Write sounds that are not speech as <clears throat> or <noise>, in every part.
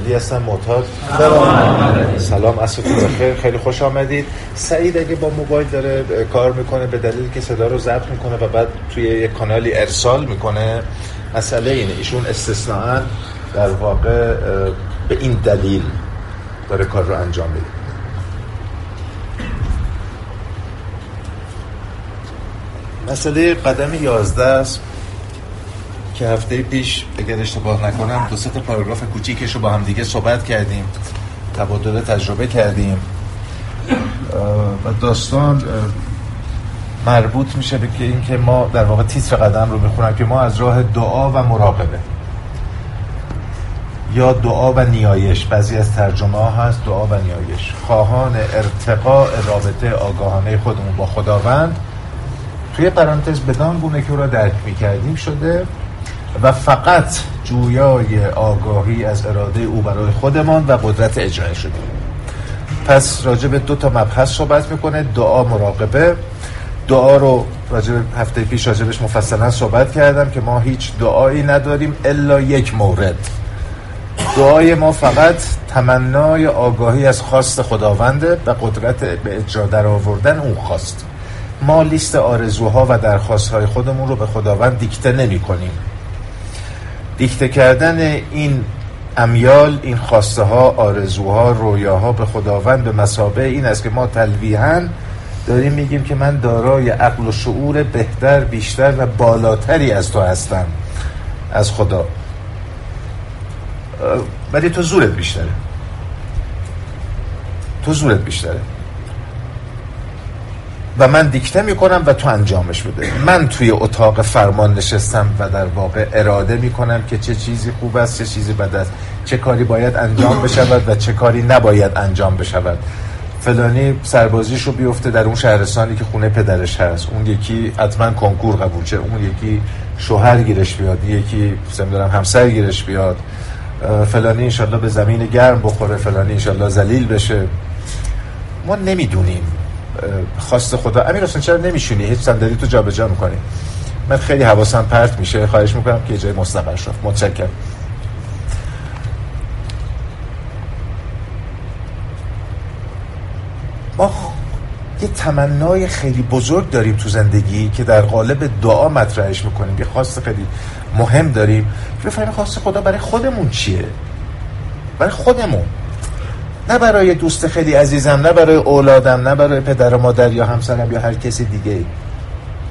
کاملی هستم معتاد. سلام اصفتون بخیر. خیلی خوش آمدید. سعید اگه با موبایل داره کار می‌کنه به دلیل که صدا رو ضبط می‌کنه و بعد توی یک کانالی ارسال می‌کنه مسئله اینه. ایشون استثناء در واقع به این دلیل داره کار رو انجام میده. مسئله قدم یازده است. که هفته پیش اگر اشتباه نکنم دو سه پاراگراف کوچیکش رو با هم دیگه صحبت کردیم. تبادل تجربه کردیم. و داستان مربوط میشه به اینکه ما در واقع تیتر قدم رو می‌خونم که ما از راه دعا و مراقبه. یا دعا و نیایش. بعضی از ترجمه ها هست دعا و نیایش. خواهان ارتقاء رابطه آگاهانه خودمون با خداوند. توی پرانتز بدان گونه که او را درک می‌کردیم شده و فقط جویای آگاهی از اراده او برای خودمان و قدرت اجرای شده. پس راجع به دو تا مبحث صحبت می‌کنه دعا مراقبه. دعا رو راجع هفته پیش راجبش مفصلا صحبت کردم که ما هیچ دعایی نداریم الا یک مورد. دعای ما فقط تمنای آگاهی از خواست خداونده و قدرت به اجرا در آوردن اون خواست. ما لیست آرزوها و درخواستهای خودمون رو به خداوند دیکته نمی کنیم دیکته کردن این امیال این خواسته ها آرزوها رویاها به خداوند به مسابه این است که ما تلویحا داریم میگیم که من دارای عقل و شعور بهتر بیشتر و بالاتری از تو هستم از خدا. ولی تو زورت بیشتره. تو زورت بیشتره. و من دیکته می‌کنم و تو انجامش بده. من توی اتاق فرمان نشستم و در واقع اراده می‌کنم که چه چیزی خوب است چه چیزی بد است چه کاری باید انجام بشود و چه کاری نباید انجام بشود. فلانی سربازیش رو بیفته در اون شهرستانی که خونه پدرش هست. اون یکی حتما کنکور قبول چه اون یکی شوهر گیرش بیاد. یکی دارم همسر گیرش بیاد. فلانی انشالله به زمین گرم بخوره. فلانی انشالله زلیل بشه. ما نمی‌دونیم. خواست خدا. امیر حسین چرا نمیشونی هیچ صندلی تو جابجا می‌کنی. من خیلی حواسم پرت میشه. خواهش می‌کنم که جای مستقر شد متشکرم. ما یه تمنای خیلی بزرگ داریم تو زندگی که در قالب دعا مطرحش می‌کنیم. یه خواست خیلی مهم داریم که بفهمیم خواست خدا برای خودمون چیه؟ برای خودمون. نه برای دوست خیلی عزیزم نه برای اولادم نه برای پدر و مادر یا همسرم یا هر کسی دیگه.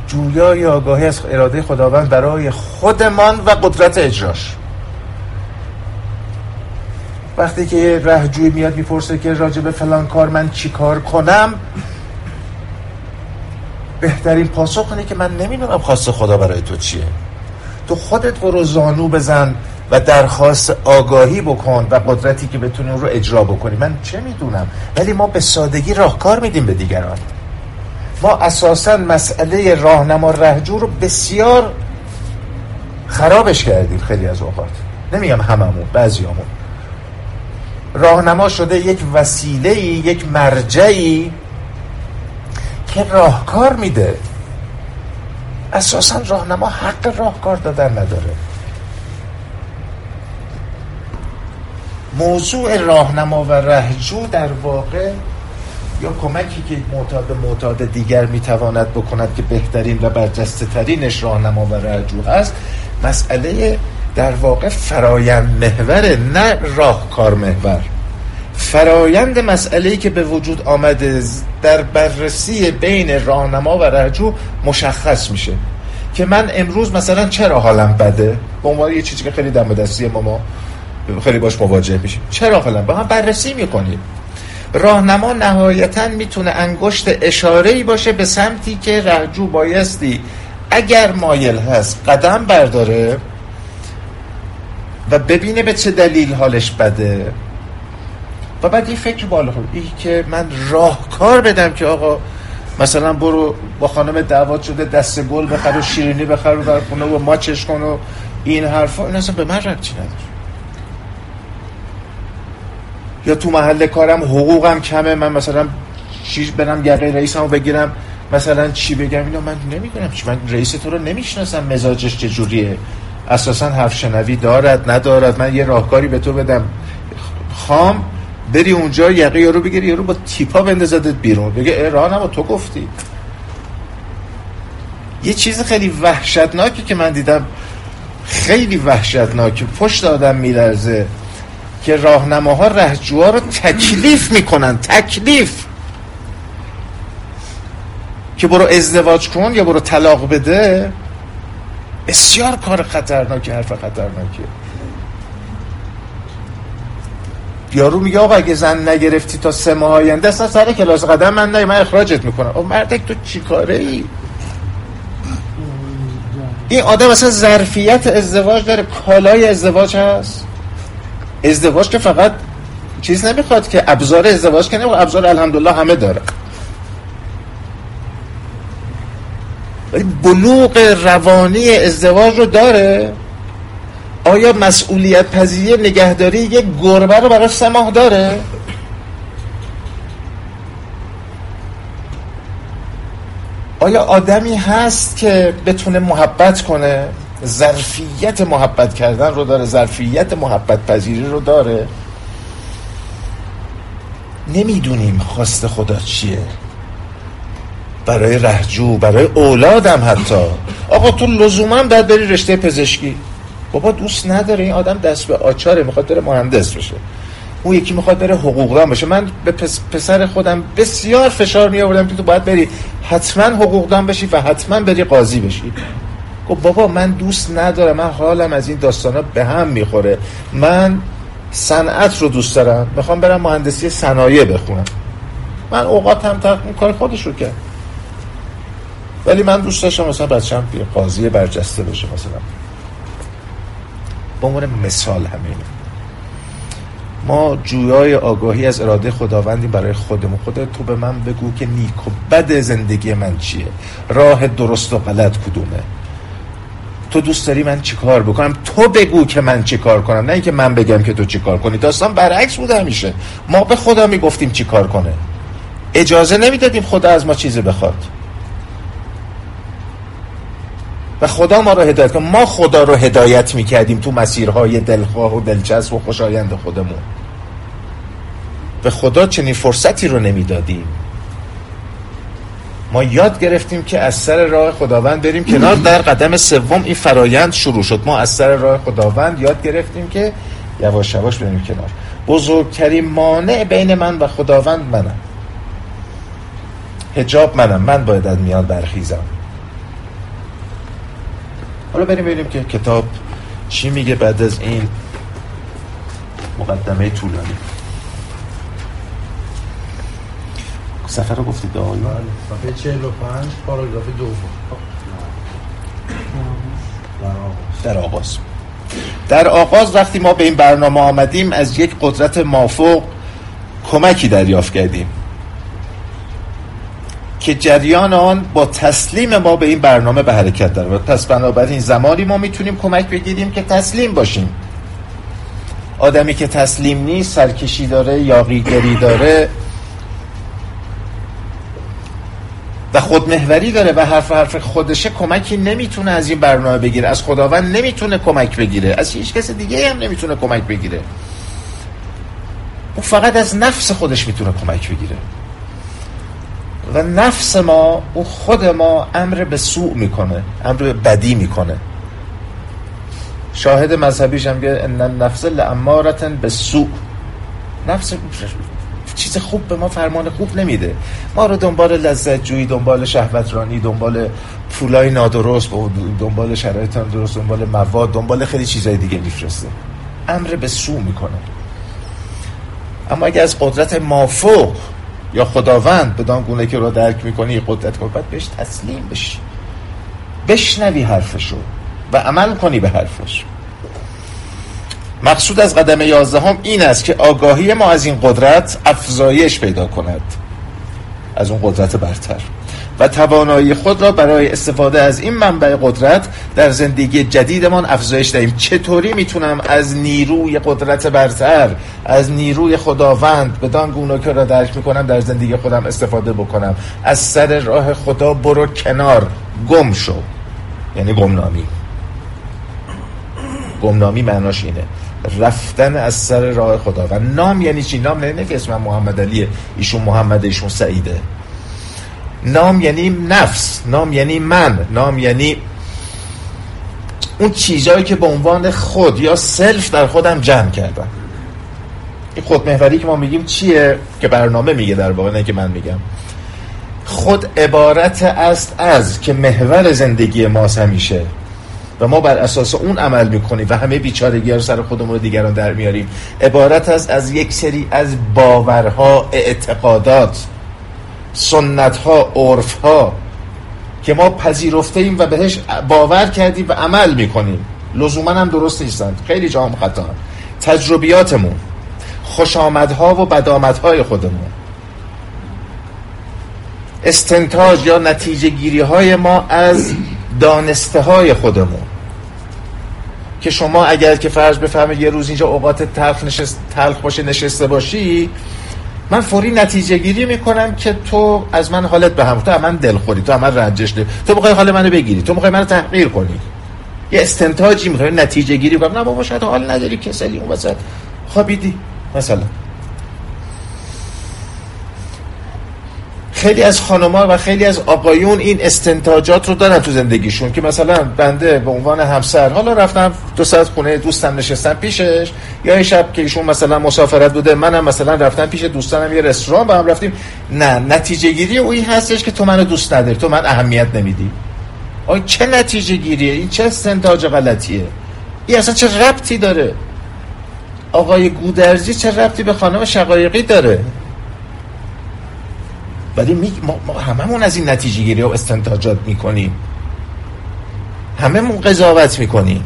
جویای آگاهی از اراده خداوند برای خودمان و قدرت اجراش. وقتی که رهجوی میاد می‌پرسه که راجب فلان کار من چی کار کنم بهترین پاسخ اینه که من نمی‌دونم خواست خدا برای تو چیه. تو خودت برو زانو بزن. و درخواست آگاهی بکن و قدرتی که بتونی اون رو اجرا بکنی. من چه می‌دونم؟ ولی ما به سادگی راهکار میدیم به دیگران. ما اساسا مسئله راهنما رهجو رو بسیار خرابش کردیم خیلی از اوقات. نمیگم هممون بعضیامون راهنما شده یک وسیله یک مرجعی که راهکار میده. اساسا راهنما حق راهکار دادن نداره. موضوع راهنما و رهجو در واقع یا کمکی که معتاد به معتاد دیگر می‌تواند بکند که بهترین و برجسته ترینش راهنما و رهجو هست مسئله در واقع فرایند محور نه راهکار محور. فرایند مسئله که به وجود آمده در بررسی بین راهنما و رهجو مشخص میشه که من امروز مثلا چرا حالم بده؟ به عنوان یه چیزی که خیلی دم دستی ما خیلی باش مواجه میشیم چرا حالا با هم بررسی می‌کنیم راهنما نهایتا می‌تونه انگشت اشاره ای باشه به سمتی که رهجو بایستی اگر مایل هست قدم برداره و ببینه به چه دلیل حالش بده. و بعد این فکر بالا خود این که من راهکار بدم که آقا مثلا برو با خانم دعوت شده دست گل بخر و شیرینی بخر و در خونه و ماچش کن و این حرفا. این اصلا به من ربطی نداره. یا تو محل کارم حقوقم کمه من مثلا چیز برم گره رئیسمو بگیرم مثلا چی بگم؟ اینا من نمی‌دونم چی من رئیس تو رو نمی‌شناسم مزاجش چجوریه اساسا حرف شنوی دارد ندارد من یه راهکاری به تو بدم. خام بری اونجا یقه یارو بگیری یارو با تیپا بندازدت بیرون. بگه راه تو گفتی. یه چیز خیلی وحشتناکی که من دیدم خیلی وحشتناکی پشت آدم میلرزه. که راهنماها رهجوها رو تکلیف می‌کنن تکلیف. که برو ازدواج کن یا برو طلاق بده بسیار کار خطرناکی حرف خطرناکیه. یارو میگه آقا اگه زن نگرفتی تا سه ماه آینده اصلا سر کلاس قدم من نه من اخراجت می‌کنم. او مردک تو چی کاره ای این آدم اصلا ظرفیت ازدواج داره کالای ازدواج هست. ازدواج که فقط چیز نمی‌خواد که ابزار ازدواج کنه و ابزار الحمدلله همه داره. ولی بلوغ روانی ازدواج رو داره. آیا مسئولیت پذیری نگهداری یک گربه رو برای سه ماه داره؟ آیا آدمی هست که بتونه محبت کنه؟ ظرفیت محبت کردن رو داره ظرفیت محبت پذیری رو داره. نمی‌دونیم خواست خدا چیه. برای رهجو برای اولادم حتی. آقا تو لزوما باید بری رشته پزشکی. بابا دوست نداره این آدم دست به آچاره می‌خواد بره مهندس بشه. اون یکی می‌خواد بره حقوقدان بشه. من به پسر خودم بسیار فشار می که تو باید بری حتما حقوقدان بشی و حتما بری قاضی بشی. گفت بابا من دوست ندارم من حالم از این داستانا به هم می‌خوره. من صنعت رو دوست دارم. می‌خوام برم مهندسی صنایع بخونم. من اوقات هم اون کار خودش رو کرد. ولی من دوست داشتم مثلا بچه‌م قاضی برجسته بشه مثلا. به عنوان مثال همین. ما جویای آگاهی از اراده خداوندی برای خودمون. خدا تو به من بگو که نیک و بد زندگی من چیه. راه درست و غلط کدومه؟ تو دوست داری من چیکار بکنم؟ تو بگو که من چیکار کنم نه اینکه من بگم که تو چیکار کنی. داستان برعکس بوده همیشه. ما به خدا می‌گفتیم چیکار کنه. اجازه نمی‌دادیم خدا از ما چیزی بخواد. و خدا ما رو هدایت کنه ما خدا رو هدایت می‌کردیم تو مسیرهای دلخواه و دلچسب و خوشایند خودمون. به خدا چنین فرصتی رو نمی‌دادیم. ما یاد گرفتیم که از سر راه خداوند بریم کنار. در قدم سوم این فرایند شروع شد. ما از سر راه خداوند یاد گرفتیم که یواش یواش بریم کنار. بزرگترین مانع بین من و خداوند منم هجاب منم. من باید از میان برخیزم. حالا بریم ببینیم که کتاب چی میگه بعد از این مقدمه طولانی. سفر رو گفتید آقای بله صفحه 45 پاراگراف دوم. در آغاز. در آغاز. وقتی ما به این برنامه آمدیم از یک قدرت مافوق کمکی دریافت کردیم که جریان آن با تسلیم ما به این برنامه به حرکت داره. پس بنابراین زمانی ما می‌تونیم کمک بگیریم که تسلیم باشیم. آدمی که تسلیم نیست سرکشی داره یاقیگری داره و خودمهوری داره و حرف حرف خودشه کمکی نمی‌تونه از این برنامه بگیره. از خداوند نمی‌تونه کمک بگیره. از هیچ کس دیگه هم نمی‌تونه کمک بگیره. او فقط از نفس خودش می‌تونه کمک بگیره. و نفس ما او خود ما امر به سوء می‌کنه امر به بدی می‌کنه. شاهد مذهبیش هم که ان النفس لامارتن به سوء نفس چیز خوب به ما فرمان خوب نمیده. ما رو دنبال لذت جویی دنبال شهوت رانی دنبال پولای نادرست دنبال شرایط درست دنبال مواد دنبال خیلی چیزای دیگه میفرسته. امر به سو می‌کنه. اما اگه از قدرت مافوق یا خداوند بدان گونه که رو درک می‌کنی قدرت کنی باید بهش تسلیم بشی. بشنوی حرفشو و عمل کنی به حرفش. مقصود از قدم یازدهم این است که آگاهی ما از این قدرت افزایش پیدا کند. از اون قدرت برتر. و توانایی خود را برای استفاده از این منبع قدرت در زندگی جدیدمان افزایش دهیم. چطوری می‌تونم از نیروی قدرت برتر از نیروی خداوند بدان گونه که را درک می‌کنم در زندگی خودم استفاده بکنم؟ از سر راه خدا برو کنار. گم شو. یعنی گمنامی. گمنامی معناش اینه. رفتن از سر راه خدا. و نام یعنی چی؟ نام نه که اسم محمد علیه. ایشون محمد ایشون سعیده. نام یعنی نفس. نام یعنی من. نام یعنی اون چیزهایی که به عنوان خود یا سلف در خودم جمع کردم. این خودمهوری که ما میگیم چیه؟ که برنامه میگه در واقع نه که من میگم. خود عبارت است از که محور زندگی ماست همیشه. و ما بر اساس اون عمل می‌کنیم و همه بیچارگی رو سر خودمون رو دیگران در میاریم. عبارت است از یک سری از باورها اعتقادات سنت ها عرف ها که ما پذیرفته ایم و بهش باور کردیم و عمل می‌کنیم. لزوما هم درست نیستند. خیلی جام خطا تجربیاتمون خوشامدها و بدامدهای خودمون. استنتاج یا نتیجه گیری های ما از دانسته های خودمون. که شما اگر که فرض بفهمه یه روز اینجا اوقات تلخ, نشست، تلخ باشه نشسته باشی من فوری نتیجه گیری می‌کنم که تو از من حالت به هم تو من دلخوری تو من رنجش ده. تو می‌خوای حال منو بگیری تو می‌خوای منو تحقیر کنی. یه استنتاجی می‌خوای نتیجه گیری کنم نه بابا شاید حال نداری کسلی اون وسط. خوابیدی مثلا. خیلی از خانما و خیلی از آقایون این استنتاجات رو دارن تو زندگیشون که مثلا بنده به عنوان همسر حالا رفتم دو ساعت خونه دوستم نشستم پیشش یا این شب که ایشون مثلا مسافرت بوده منم مثلا رفتم پیش دوستانم یه رستوران با هم رفتیم. نه نتیجه گیری اوی هستش که تو منو دوست نداری تو من اهمیت نمیدی. آی چه نتیجه گیریه این چه استنتاج غلطیه؟ این اصلا چه ربطی داره؟ آقای گودرزی چه ربطی به خانم شقایقی داره؟ ولی می... ما, ما هممون از این نتیجه گیری و استنتاجات می‌کنیم. هممون قضاوت می‌کنیم.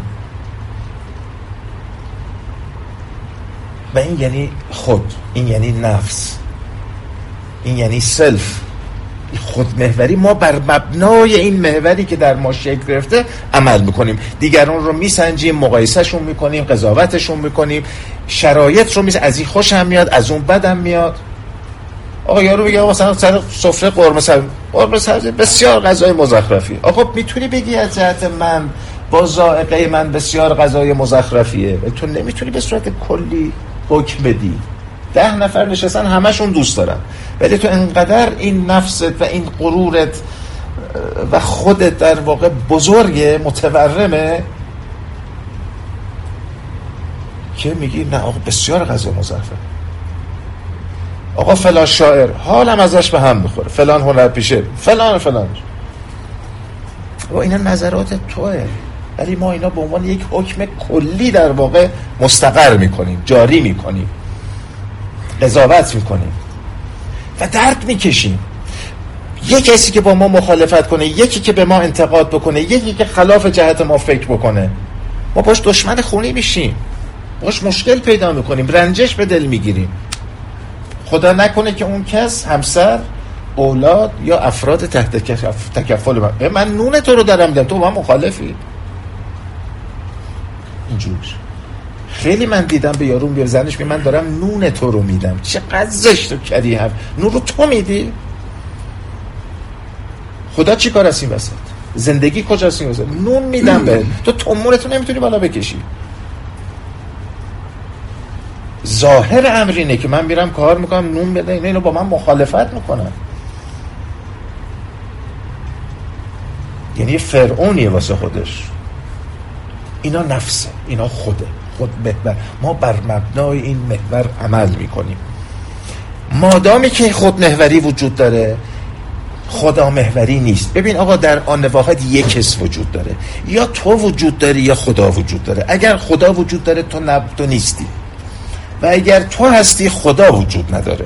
و این یعنی خود این یعنی نفس. این یعنی سلف. خودمهوری ما بر مبنای این محوری که در ما شکل گرفته عمل می‌کنیم. دیگران رو میسنجیم مقایسهشون می‌کنیم قضاوتشون می‌کنیم. شرایط رو میز از این خوشم میاد از اون بدم میاد. آقا یارو بگه مثلا سر سفره قرمه سبزی قرمه سبزی بسیار غذای مزخرفی آقا می‌تونی بگی از جهت من با ذائقه من بسیار غذای مزخرفیه. تو نمی‌تونی به صورت کلی حکم بدی. ده نفر نشستن همشون دوست دارن. ولی تو انقدر این نفست و این غرورت و خودت در واقع بزرگ متورمه که میگی نه آقا بسیار غذای مزخرفه. آقا فلان شاعر حالم ازش به هم بخوره فلان هنر پیشه فلان فلان. و اینا نظرات توه. ولی ما اینا به عنوان یک حکم کلی در واقع مستقر می‌کنیم جاری می‌کنیم قضاوت می‌کنیم و درد می‌کشیم. یک کسی که با ما مخالفت کنه یکی که به ما انتقاد بکنه یکی که خلاف جهت ما فکر بکنه ما باش دشمن خونی میشیم. باش مشکل پیدا می‌کنیم رنجش به دل می‌گیریم. خدا نکنه که اون کس همسر اولاد یا افراد تحت تکفل من. من نون تو رو دارم میدم. تو با مخالفی. اینجور خیلی من دیدم به یارون بیار زنش می من دارم نون تو رو میدم. چقدر زشت و کری هم نون رو تو میدی؟ خدا چی کار است این وسط؟ زندگی کجاست این وسط؟ نون میدم به. تو تومونتو نمی‌تونی بالا بکشی. ظاهر امر اینه که من میرم کار می‌کنم نون بده اینو با من مخالفت می‌کنن. یعنی فرعونیه واسه خودش. اینا نفسه اینا خوده خود محور. ما بر مبنای این محور عمل می‌کنیم. مادامی که خود محوری وجود داره خدا محوری نیست. ببین آقا در آن واحد یک کس وجود داره. یا تو وجود داری یا خدا وجود داره. اگر خدا وجود داره تو نب نیستی. و اگر تو هستی خدا وجود نداره.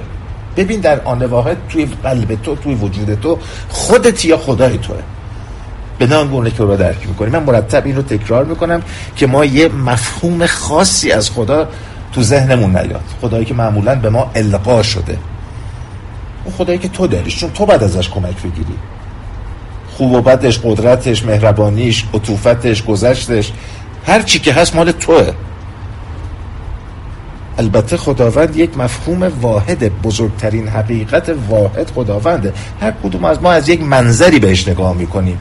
ببین در آن واحد توی قلب تو توی وجود تو خودت یا خدای توه. به نام گونه که رو درک می‌کنیم من مرتب این رو تکرار می‌کنم که ما یه مفهوم خاصی از خدا تو ذهنمون نیاد. خدایی که معمولا به ما القا شده. اون خدایی که تو داریش. چون تو بعد ازش کمک بگیری. خوب و بدش قدرتش مهربانیش عطوفتش گذشتش. هر چی که هست مال توه. البته خداوند یک مفهوم واحد بزرگترین حقیقت واحد خداونده. هر کدوم از ما از یک منظری بهش نگاه می‌کنیم.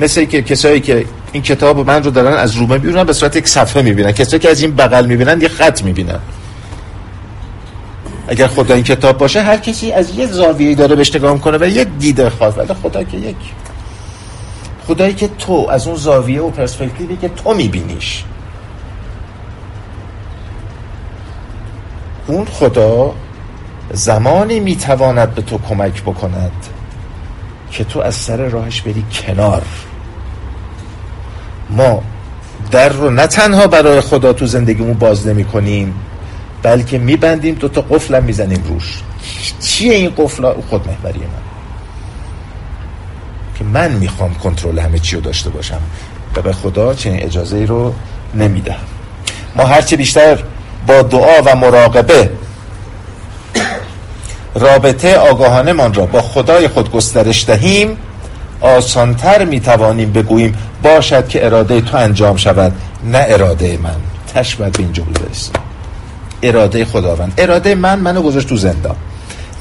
مثل که کسایی که این کتاب من رو دارن از رومه می‌بینن به صورت یک صفحه می‌بینن. کسایی که از این بغل می‌بینن یه خط می‌بینن. اگر خدا این کتاب باشه هر کسی از یه زاویه‌ای داره بهش نگاه کنه و یه دیده خاص. ولی خدا که یک. خدایی که تو از اون زاویه و پرسپکتیوی که تو میبینیش. اون خدا زمانی می‌تواند به تو کمک بکند که تو از سر راهش بری کنار. ما در رو نه تنها برای خدا تو زندگیمون باز نمی کنیم بلکه میبندیم دو تا قفلم می‌زنیم روش. چیه این قفل خود محوری من. که من می‌خوام کنترل همه چی رو داشته باشم و به خدا چنین اجازه ای رو نمی‌دهم. ما هرچه بیشتر با دعا و مراقبه. رابطه آگاهانه من را با خدای خود گسترش دهیم. آسانتر می‌توانیم بگوییم باشد که اراده تو انجام شود نه اراده من. تشبت به اینجا برسیم. اراده خداوند. اراده من منو گذاشت تو زندان.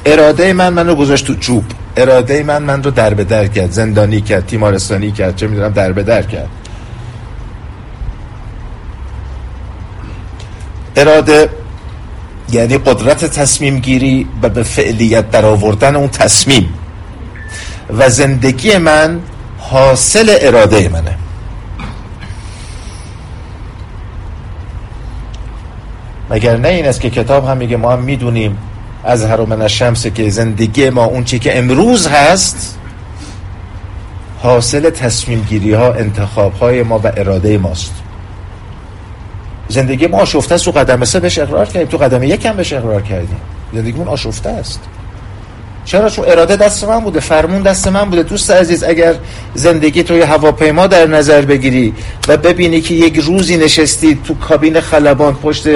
اراده من منو گذاشت تو چوب. اراده من من رو در به در کرد. زندانی کرد تیمارستانی کرد چه می‌دونم در به در کرد. اراده یعنی قدرت تصمیم گیری و به فعلیت در آوردن اون تصمیم. و زندگی من حاصل اراده منه. مگر نه این است که کتاب هم میگه ما هم می‌دونیم از هر من شمس که زندگی ما اون چی که امروز هست حاصل تصمیم گیری ها انتخاب های ما و اراده ماست. زندگی ما آشفته است. تو قدم سه بهش اقرار کردیم. تو قدم یک هم بهش اقرار کردیم. زندگیمون آشفته است. چرا؟ چون اراده دست من بوده. فرمون دست من بوده. دوست عزیز اگر زندگی تو یه هواپیما در نظر بگیری و ببینی که یک روزی نشستی تو کابین خلبان پشت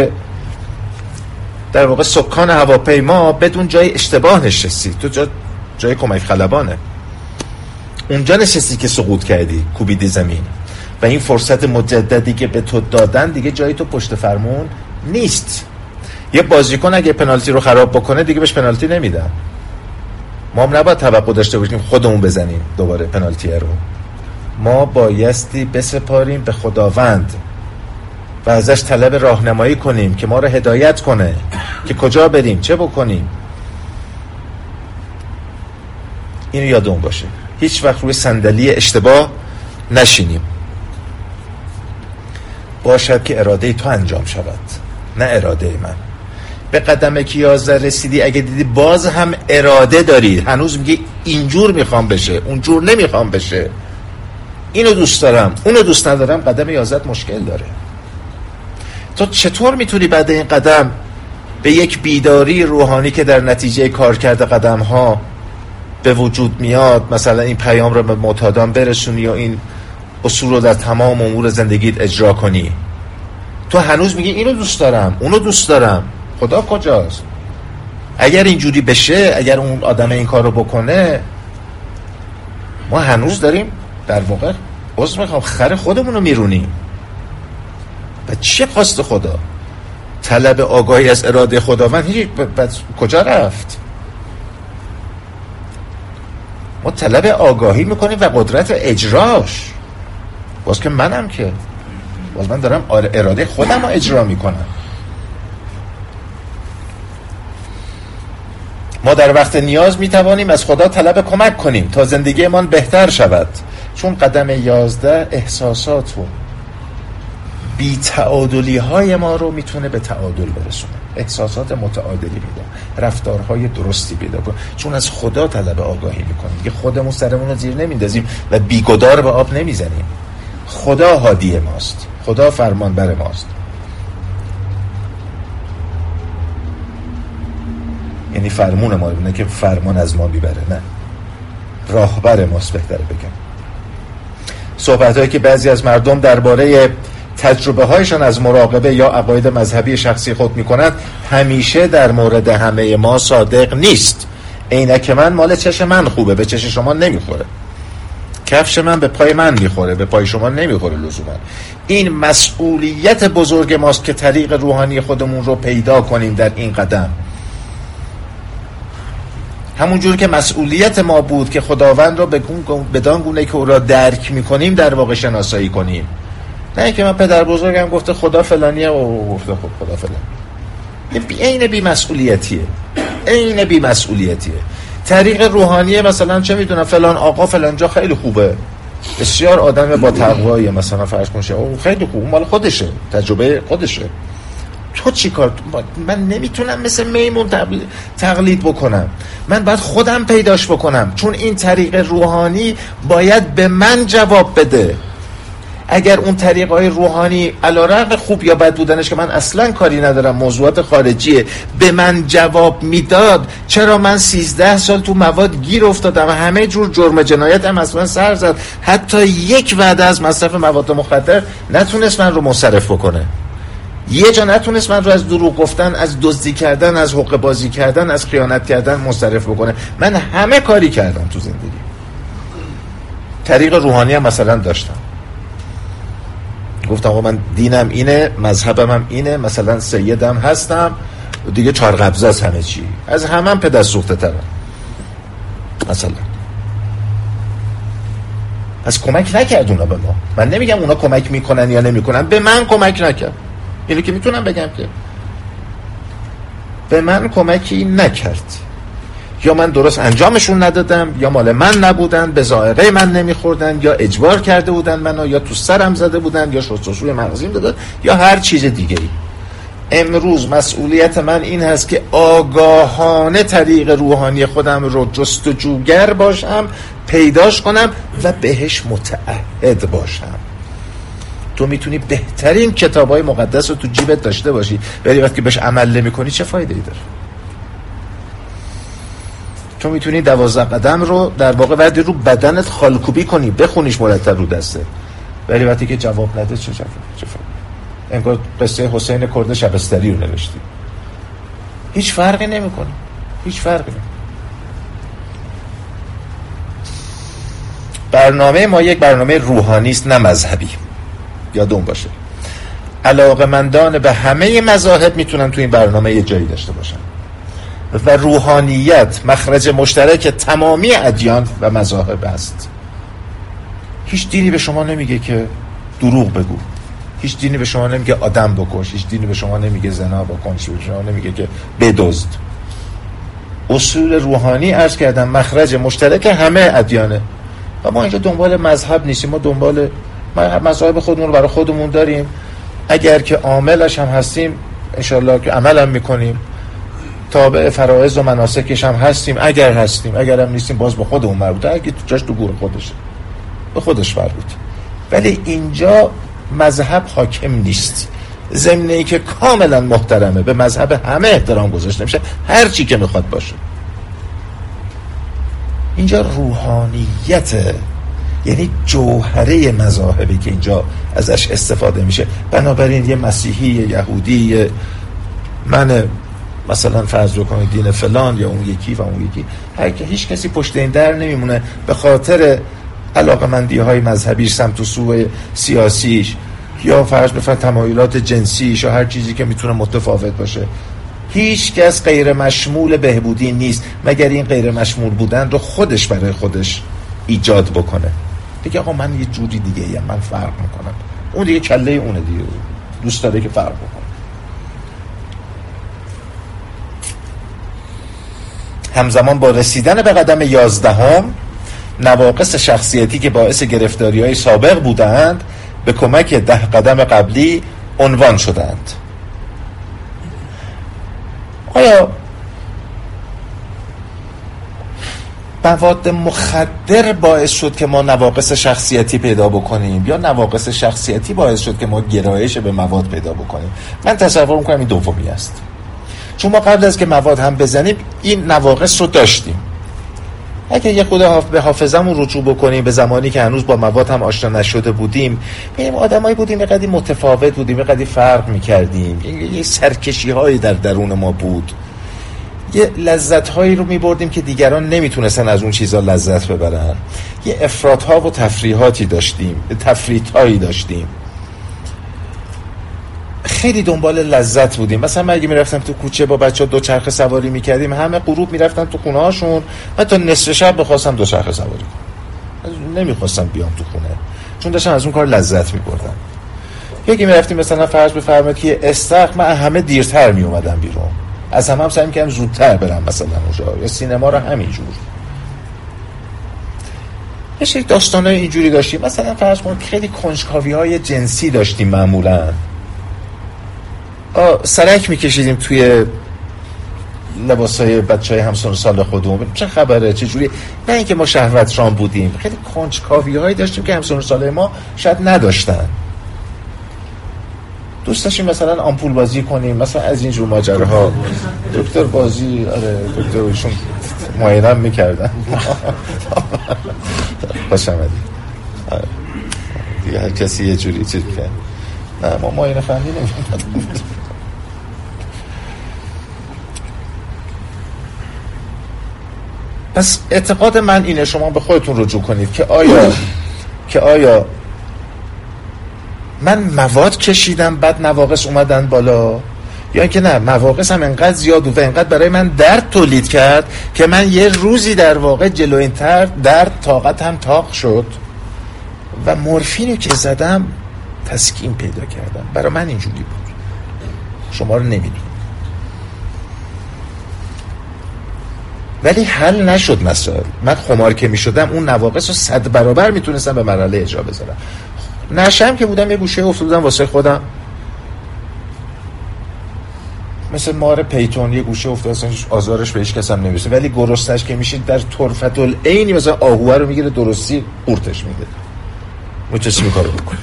در واقع سکان هواپیما بدون جای اشتباه نشستی. تو جا جای کمک خلبانه. اونجا نشستی که سقوط کردی. کوبیدی زمین. و این فرصت مجددی که به تو دادن دیگه جای تو پشت فرمون نیست. یه بازیکن اگه پنالتی رو خراب بکنه دیگه بهش پنالتی نمیدن. ما هم نباید توقع داشته باشیم خودمون بزنیم دوباره پنالتی رو. ما بایستی بسپاریم به خداوند و ازش طلب راهنمایی کنیم که ما رو هدایت کنه که کجا بریم چه بکنیم. اینو یادمون باشه. هیچ وقت روی صندلی اشتباه نشینیم. باشد که اراده تو انجام شود نه اراده من. به قدم که یازده رسیدی اگه دیدی باز هم اراده داری هنوز میگی اینجور می‌خوام بشه اونجور نمی‌خوام بشه. اینو دوست دارم اونو دوست ندارم قدم یازده مشکل داره. تو چطور می‌تونی بعد این قدم به یک بیداری روحانی که در نتیجه کار کرده قدم ها به وجود میاد مثلا این پیام رو به معتادان برسونی یا این اصول رو در تمام امور زندگیت اجرا کنی. تو هنوز میگی اینو دوست دارم اونو دوست دارم. خدا کجاست؟ اگر اینجوری بشه اگر اون آدم این کار رو بکنه ما هنوز داریم در واقع عذر می‌خوام. خر خودمون رو میرونیم. و چه خواست خدا؟ طلب آگاهی از اراده خداوند هیچ کجا رفت؟ ما طلب آگاهی می‌کنیم و قدرت اجراش. باز که منم که. باز من دارم اراده خودم رو اجرا می‌کنم. ما در وقت نیاز می‌توانیم از خدا طلب کمک کنیم تا زندگیمان بهتر شود. چون قدم یازده احساسات و بی تعادلی های ما رو می‌تونه به تعادل برسونه. احساسات متعادلی میده. رفتارهای درستی پیدا کن چون از خدا طلب آگاهی می‌کنیم. دیگه خودمون سرمون رو زیر نمیندازیم و بیگدار به آب نمی‌زنیم. خدا هادی ماست. خدا فرمان بر ماست. یعنی فرمون ما نه که فرمان از ما بیبره نه. راهبر ماست بهتر بگم. صحبت هایی که بعضی از مردم درباره تجربه هایشان از مراقبه یا عقاید مذهبی شخصی خود می کند همیشه در مورد همه ما صادق نیست. عینک من مال چش من خوبه به چش شما نمی‌خوره. کفش من به پای من می‌خوره به پای شما نمی‌خوره لزوما. این مسئولیت بزرگ ماست که طریق روحانی خودمون رو پیدا کنیم در این قدم. همون جور که مسئولیت ما بود که خداوند را بدان گونه که او را درک می‌کنیم در واقع شناسایی کنیم. نه اینکه من پدر بزرگم گفته خدا فلانیه و گفته خب خدا فلان. این بی مسئولیتیه. این بی مسئولیتیه. طریق روحانیه مثلا چه می‌دونم فلان آقا فلان جا خیلی خوبه. بسیار آدم با تقوایی مثلا فرض کنشه او خیلی خوب مال خودشه تجربه خودشه. تو چی کار؟ من نمی‌تونم مثل میمون تقلید بکنم. من باید خودم پیداش بکنم. چون این طریق روحانی باید به من جواب بده. اگر اون طریق های روحانی علا خوب یا بد بودنش که من اصلا کاری ندارم موضوعات خارجیه به من جواب می‌داد چرا من سیزده سال تو مواد گیر افتادم همه جور جرم جنایت هم از سر زد. حتی یک وعده از مصرف مواد مخدر نتونست من رو منصرف بکنه. یه جا نتونست من رو از دروغ گفتن از دزدی کردن از حق بازی کردن از خیانت کردن منصرف بکنه. من همه کاری کردم تو زندگی. طریق روحانی هم مثلا داشتم. گفتم آقا من دینم اینه مذهبم هم اینه مثلا سیدم هستم. دیگه چهار قبضه از همه چی. از همه هم پدر سوخته ترم مثلا. پس کمک نکرد اونا به ما. من نمیگم اونا کمک می‌کنن یا نمی‌کنن. به من کمک نکرد. اینو که می‌تونم بگم که. به من کمکی نکرد. یا من درست انجامشون ندادم یا مال من نبودن به ظاهره من نمیخوردن یا اجبار کرده بودن منو یا تو سرم زده بودن یا شستشوی مغزیم دادن یا هر چیز دیگه ای امروز مسئولیت من این هست که آگاهانه طریق روحانی خودم رو جستجوگر باشم پیداش کنم و بهش متعهد باشم. تو می‌تونی بهترین کتاب های مقدس رو تو جیبت داشته باشی ولی وقتی بهش عمل نمی کنی چه فایده ای داره؟ تو می‌تونی دوازده قدم رو در واقع وقتی رو بدنت خالکوبی کنی بخونیش مرتب رو دسته. ولی وقتی که جواب نده چه جواب انگار قصه حسین کرد شبستری رو نوشتی. هیچ فرقی نمی‌کنه. هیچ فرقی نمی‌کنه. برنامه ما یک برنامه روحانی است نه مذهبی. یادون باشه. علاقه مندان به همه مذاهب می‌تونن تو این برنامه یه جایی داشته باشن. و روحانیت مخرج مشترک تمامی ادیان و مذاهب است. هیچ دینی به شما نمیگه که دروغ بگو. هیچ دینی به شما نمیگه آدم بکش. هیچ دینی به شما نمیگه زنا بکن به شما نمیگه که بدزد. اصول روحانی ارز کردم مخرج مشترک همه ادیانه. و ما اینجا دنبال مذهب نیستیم. ما دنبال مذاهب خودمون رو برای خودمون داریم. اگر که عاملش هم هستیم انشالله که عمل هم می‌کنیم. تابع فرائض و مناسکش هم هستیم. اگر هستیم اگر هم نیستیم باز به خودمون مربوطه. اگه تو جاش تو گور خودشه به خودش مربوط ولی اینجا مذهب حاکم نیست. ضمن ای که کاملا محترمه. به مذهب همه احترام گذاشته میشه. هر چی که می‌خواد باشه. اینجا روحانیت یعنی جوهره مذاهبی که اینجا ازش استفاده میشه. بنابراین یه مسیحی یه یهودی یه من مثلا فرض رو کنید دین فلان یا اون یکی و اون یکی. هیچ کسی پشت این در نمیمونه. به خاطر علاقه مندی های مذهبیش سمت و سوی سیاسیش یا فرض بفرد تمایلات جنسیش یا هر چیزی که می‌تونه متفاوت باشه. هیچ کس غیر مشمول بهبودی نیست. مگر این غیر مشمول بودن رو خودش برای خودش ایجاد بکنه. دیگه آقا من یه جوری دیگه من فرق می‌کنم. اون دیگه کله اونه دیگه. دوست داره که فرق بکنه. همزمان با رسیدن به قدم یازدهم نواقص شخصیتی که باعث گرفتاری های سابق بودند به کمک ده قدم قبلی عنوان شدند. آیا مواد مخدر باعث شد که ما نواقص شخصیتی پیدا بکنیم؟ یا نواقص شخصیتی باعث شد که ما گرایش به مواد پیدا بکنیم؟ من تصور می‌کنم این دومی است. چون ما قبل از که مواد هم بزنیم این نواقص رو داشتیم. اگه یه خود به حافظمون رجوع بکنیم به زمانی که هنوز با مواد هم آشنا نشده بودیم ببینیم آدمایی بودیم یه متفاوت بودیم یه فرق می‌کردیم. یه سرکشی هایی در درون ما بود. یه لذت هایی رو میبردیم که دیگران نمی‌تونستن از اون چیزا لذت ببرن. یه افراد ها و تفریحاتی داشتیم تفریط هایی داشتیم. خیلی دنبال لذت بودیم. مثلا من اگه می‌رفتم تو کوچه با بچه دو چرخ سواری می‌کردیم همه غروب می‌رفتن تو خونه هاشون حتی نصف شب بخواستم دو چرخ سواری کنم. نمی‌خواستم بیام تو خونه. چون داشتم از اون کار لذت میبردم یکی می‌رفتیم مثلا فرض بفرمایید که استخ من همه دیرتر میومدم بیرون. از همه هم سعی می‌کردم زودتر برم مثلا اونجا یا سینما رو همینجور. یه داستان های اینجوری داشتیم. مثلا فرض کنید خیلی کنجکاوی های جنسی داشتیم معمولا. سرک میکشیدیم توی لباس های بچه های همسان سال خودمون. چه خبره؟ چه جوری؟ نه اینکه ما شهوت رام بودیم. خیلی کنجکاوی هایی داشتیم که همسان سال ما شاید نداشتن. دوست داشتیم مثلا آمپول بازی کنیم مثلا از اینجور ماجراها. دکتر بازی آره دکتر ایشون معاینه می‌کردن. <laughs> خوش آمدی آره. دیگه هر کسی یه جوری چیز کرد نه ما معاینه فنی نمیدیم پس اعتقاد من اینه شما به خودتون رجوع کنید که آیا که آیا من مواد کشیدم بعد نواقص اومدن بالا؟ یا اینکه نه مواقص هم انقدر زیاد و انقدر برای من درد تولید کرد که من یه روزی در واقع جلوینتر درد طاقت هم تاق شد و مورفینو که زدم تسکین پیدا کردم. برای من اینجوری بود. شما رو نمی‌دونم. ولی حل نشد مسائل. من خمار که می‌شدم اون نواقص رو صد برابر می‌تونستم به مرحله اجرا بذارم. نشم که بودم یه گوشه افتادم واسه خودم. مثل مار پیتون یه گوشه افتاد آزارش به هیچ کس هم نمی‌رسه. ولی گرستش که میشه در طرفت العینی مثلا آهوه رو می‌گیره درستی قورتش میده متسی کارو بکنه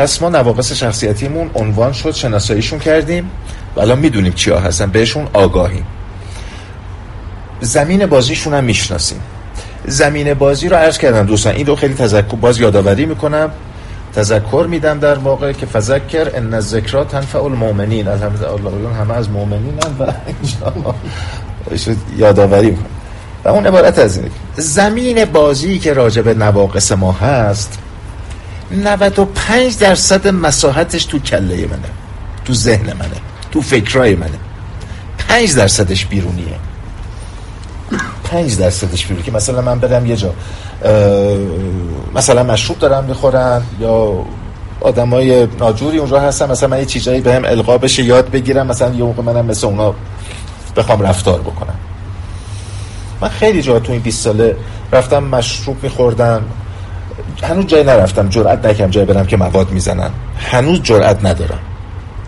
پس ما نواقص شخصیتیمون عنوان شد شناساییشون کردیم و الان می‌دونیم چیا هستن. بهشون آگاهیم. زمین بازیشون هم می‌شناسیم. زمین بازی رو عرض کردم دوستان این رو خیلی تذکر باز یادآوری می‌کنم. تذکر میدم در واقع که فذکر ان الذکرا تنفع المؤمنین. الحمدلله همه از مؤمنین و یادآوری می‌کنم. و اون عبارت از این زمین بازی که راجع به نواقص ما هست 95 درصد مساحتش تو کله منه تو ذهن منه تو فکرای منه. 5 درصدش بیرونیه. 5 درصدش بیرونیه که مثلا من برم یه جا مثلا مشروب دارم می‌خورن یا آدمای ناجوری اونجا هستن مثلا من یه چیزایی بهم القا بشه یاد بگیرم مثلا یه موقع منم مثل اونا بخوام رفتار بکنم. من خیلی جا تو این 20 ساله رفتم مشروب میخوردم. هنوز جای نرفتم جرئت نکردم جای برم که مواد می‌زنن. هنوز جرئت ندارم.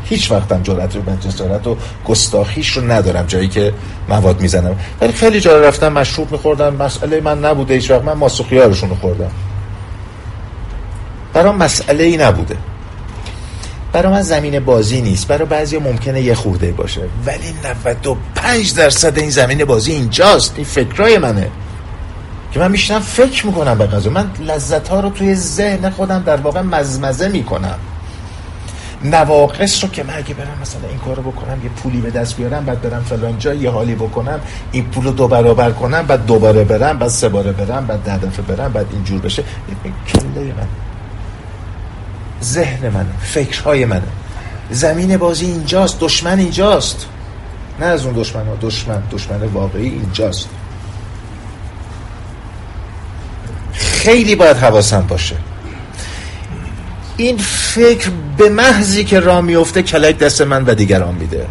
هیچ وقتم جرأت رو جسارت و گستاخیش رو ندارم جایی که مواد می‌زنم. ولی خیلی جا رفتم مشروب میخوردم مسئله من نبوده هیچ وقت. من ماسوخیارشون رو خوردم. برای مسئله ای نبوده. برای من زمین بازی نیست. برای بعضی ممکنه یه خورده باشه. ولی 95 درصد این زمین بازی اینجاست. این فکرای منه. که من میشنم فکر می‌کنم به غذا من لذت ها رو توی ذهن خودم در واقع مزمزه می‌کنم. نواقص رو که من اگه برم مثلا این کارو بکنم یه پولی به دست بیارم بعد برم فلان جا یه حالی بکنم این پول رو دو برابر کنم بعد دوباره برم بعد سه باره برم بعد ده دفعه برم بعد اینجور بشه. کله من. ذهن من فکرهای من. زمین بازی اینجاست دشمن اینجاست. نه از اون دشمن ها دشمن دشمن واقعی اینجاست. خیلی باید حواسم باشه. این فکر به محضی که را میفته کلک دست من و دیگران میده.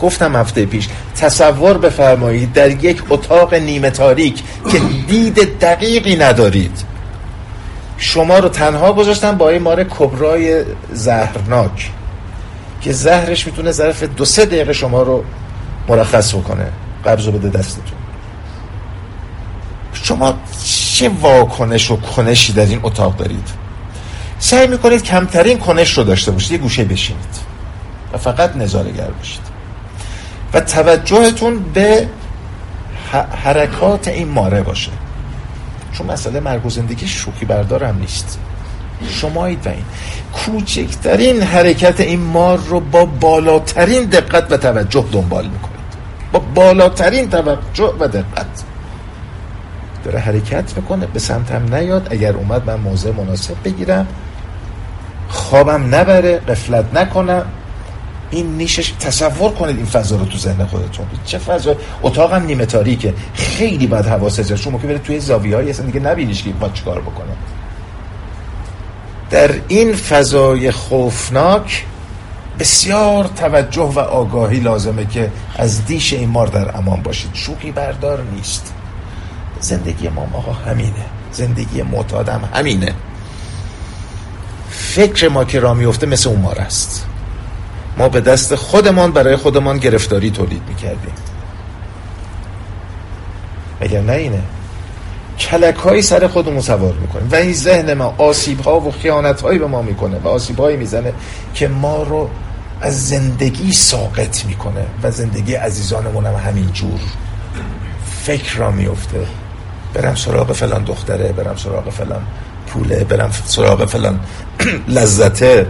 گفتم هفته پیش تصور بفرمایید در یک اتاق نیمه تاریک که دید دقیقی ندارید. شما رو تنها گذاشتن با این مار کبرای زهرناک که زهرش می‌تونه ظرف دو سه دقیقه شما رو مرخص بکنه. قبض رو بده دستتون. شما چه واکنش و کنشی در این اتاق دارید؟ سعی می‌کنید کمترین کنش رو داشته باشید یه گوشه بشینید و فقط نظارگر باشید و توجهتون به حرکات این ماره باشه. چون مسئله مرگ زندگی شوخی بردار هم نیست. شمایید و این. کوچکترین حرکت این مار رو با بالاترین دقت و توجه دنبال می‌کنید. با بالاترین توجه و دقت. داره حرکت می‌کنه به سمتم نیاد. اگر اومد من موضع مناسب بگیرم. خوابم نبره قفلت نکنم این نیشش تصور کنید این فضا رو تو ذهن خودتون. چه فضا؟ اتاقم نیمه تاریکه. خیلی باید حواست جاست شما که بره توی زاویه های اصلا دیگه نبینیش که با چیکار بکنه. در این فضای خوفناک بسیار توجه و آگاهی لازمه که از دیش این مار در امان باشید. شوخی بردار نیست. زندگی ما آقا همینه. زندگی معتادم همینه. فکر ما که را میفته مثل اون مار است. ما به دست خودمان برای خودمان گرفتاری تولید می‌کردیم. مگر نه اینه؟ کلک هایی سر خودمون سوار می‌کنیم. و این ذهن ما آسیب ها و خیانت هایی به ما می‌کنه و آسیب هایی می‌زنه که ما رو از زندگی ساقط می‌کنه و زندگی عزیزانمون هم همینجور فکر را میفته برم سراغ فلان دختره برم سراغ فلان پوله برم سراغ فلان <clears throat> لذته.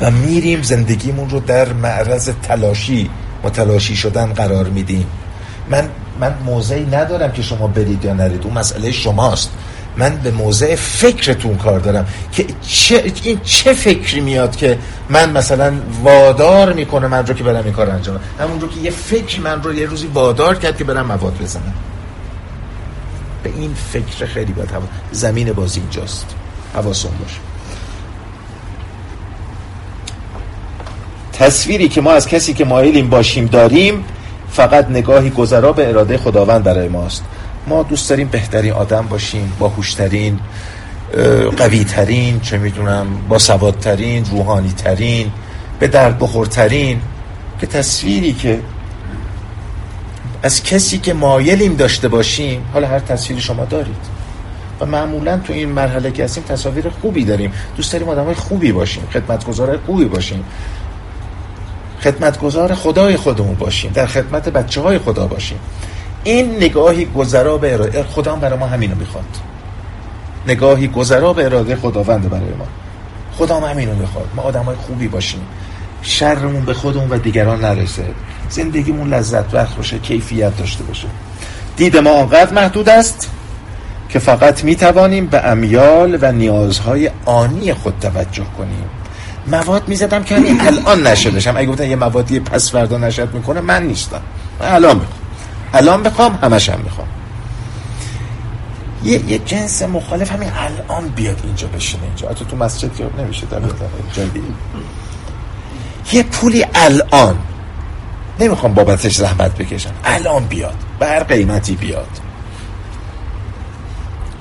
و میریم زندگیمون رو در معرض تلاشی. متلاشی شدن قرار میدیم. من من موضعی ندارم که شما برید یا نرید. اون مسئله شماست. من به موضع فکرتون کار دارم. که چه این چه فکری میاد که من مثلا وادار می‌کنه من رو که برم این کار انجام همون رو که یه فکر من رو یه روزی وادار کرد که برم مواد بزنم. به این فکر خیلی باید زمین بازی اینجاست. حواسون باشه. تصویری که ما از کسی که مایلیم باشیم داریم فقط نگاهی گذرا به اراده خداوند برای ماست. ما دوست داریم بهترین آدم باشیم باهوشترین قوی ترین چه می‌دونم با سوادترین روحانی ترین به درد بخورترین. که تصویری که از کسی که مایلیم داشته باشیم حالا هر تصویری شما دارید. و معمولا تو این مرحله که هستیم تصاویر خوبی داریم. دوست داریم آدم های خوبی باشیم خدمتگزار خوبی باشیم. خدمتگزار خدای خودمون باشیم در خدمت بچه های خدا باشیم. این نگاهی گذرا به اراده خدا برای ما همینو می‌خواد. نگاهی گذرا به اراده خداوند برای ما. خدا هم همینو می‌خواد. ما آدم های خوبی باشیم. شرمون به خودمون و دیگران نرسه. زندگیمون لذت بخش باشه کیفیت داشته باشه. دید ما آنقدر محدود است که فقط می‌توانیم به امیال و نیازهای آنی خود توجه کنیم. مواد می‌زدم که همین الان نشه بشم. اگه گفتن یه موادی پس فردا نشد می‌کنه من نیستم. من الان بخوام الان بخوام همشم می‌خوام. یه, یه جنس مخالف همین الان بیاد اینجا بشینه اینجا. حتی تو مسجد که نمیشه در یه پولی الان نمی‌خوام بابتش زحمت بکشم. الان بیاد. به هر قیمتی بیاد.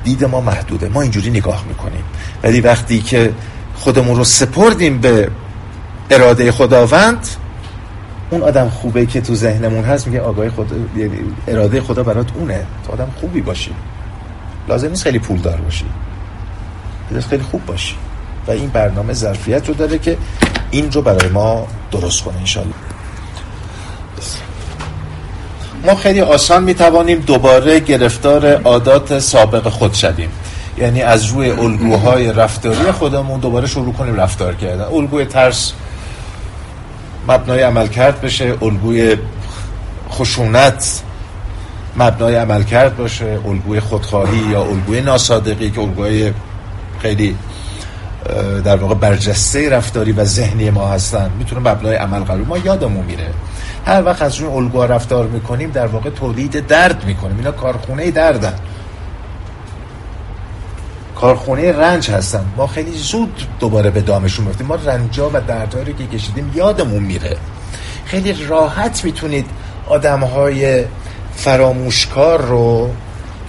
دید ما محدوده. ما اینجوری نگاه می‌کنیم. ولی وقتی که خودمون رو سپردیم به اراده خداوند اون آدم خوبه که تو ذهنمون هست میگه آگاه خدا اراده خدا برات اونه. تو آدم خوبی باشی. لازم نیست خیلی پول دار باشی خیلی خوب باشی. و این برنامه ظرفیت رو داره که این رو برای ما درست کنه انشالله ما خیلی آسان می‌توانیم دوباره گرفتار عادات سابق خود شدیم یعنی از روی الگوهای رفتاری خودمون دوباره شروع کنیم رفتار کردن. الگوی ترس مبنای عمل کرد بشه الگوی خشونت مبنای عمل کرد باشه الگوی خودخواهی یا الگوی ناسادقی که الگوی خیلی در واقع برجسته رفتاری و ذهنی ما هستن می‌تونه مبنای عمل قرار ما یادمون میره. هر وقت از روی الگوها رفتار می‌کنیم در واقع تولید درد می‌کنیم. اینا کارخونه دردن. کارخونه رنج هستن. ما خیلی زود دوباره به دامشون میفتیم ما رنجا و دردهایی که کشیدیم یادمون میره. خیلی راحت می‌تونید آدم های فراموشکار رو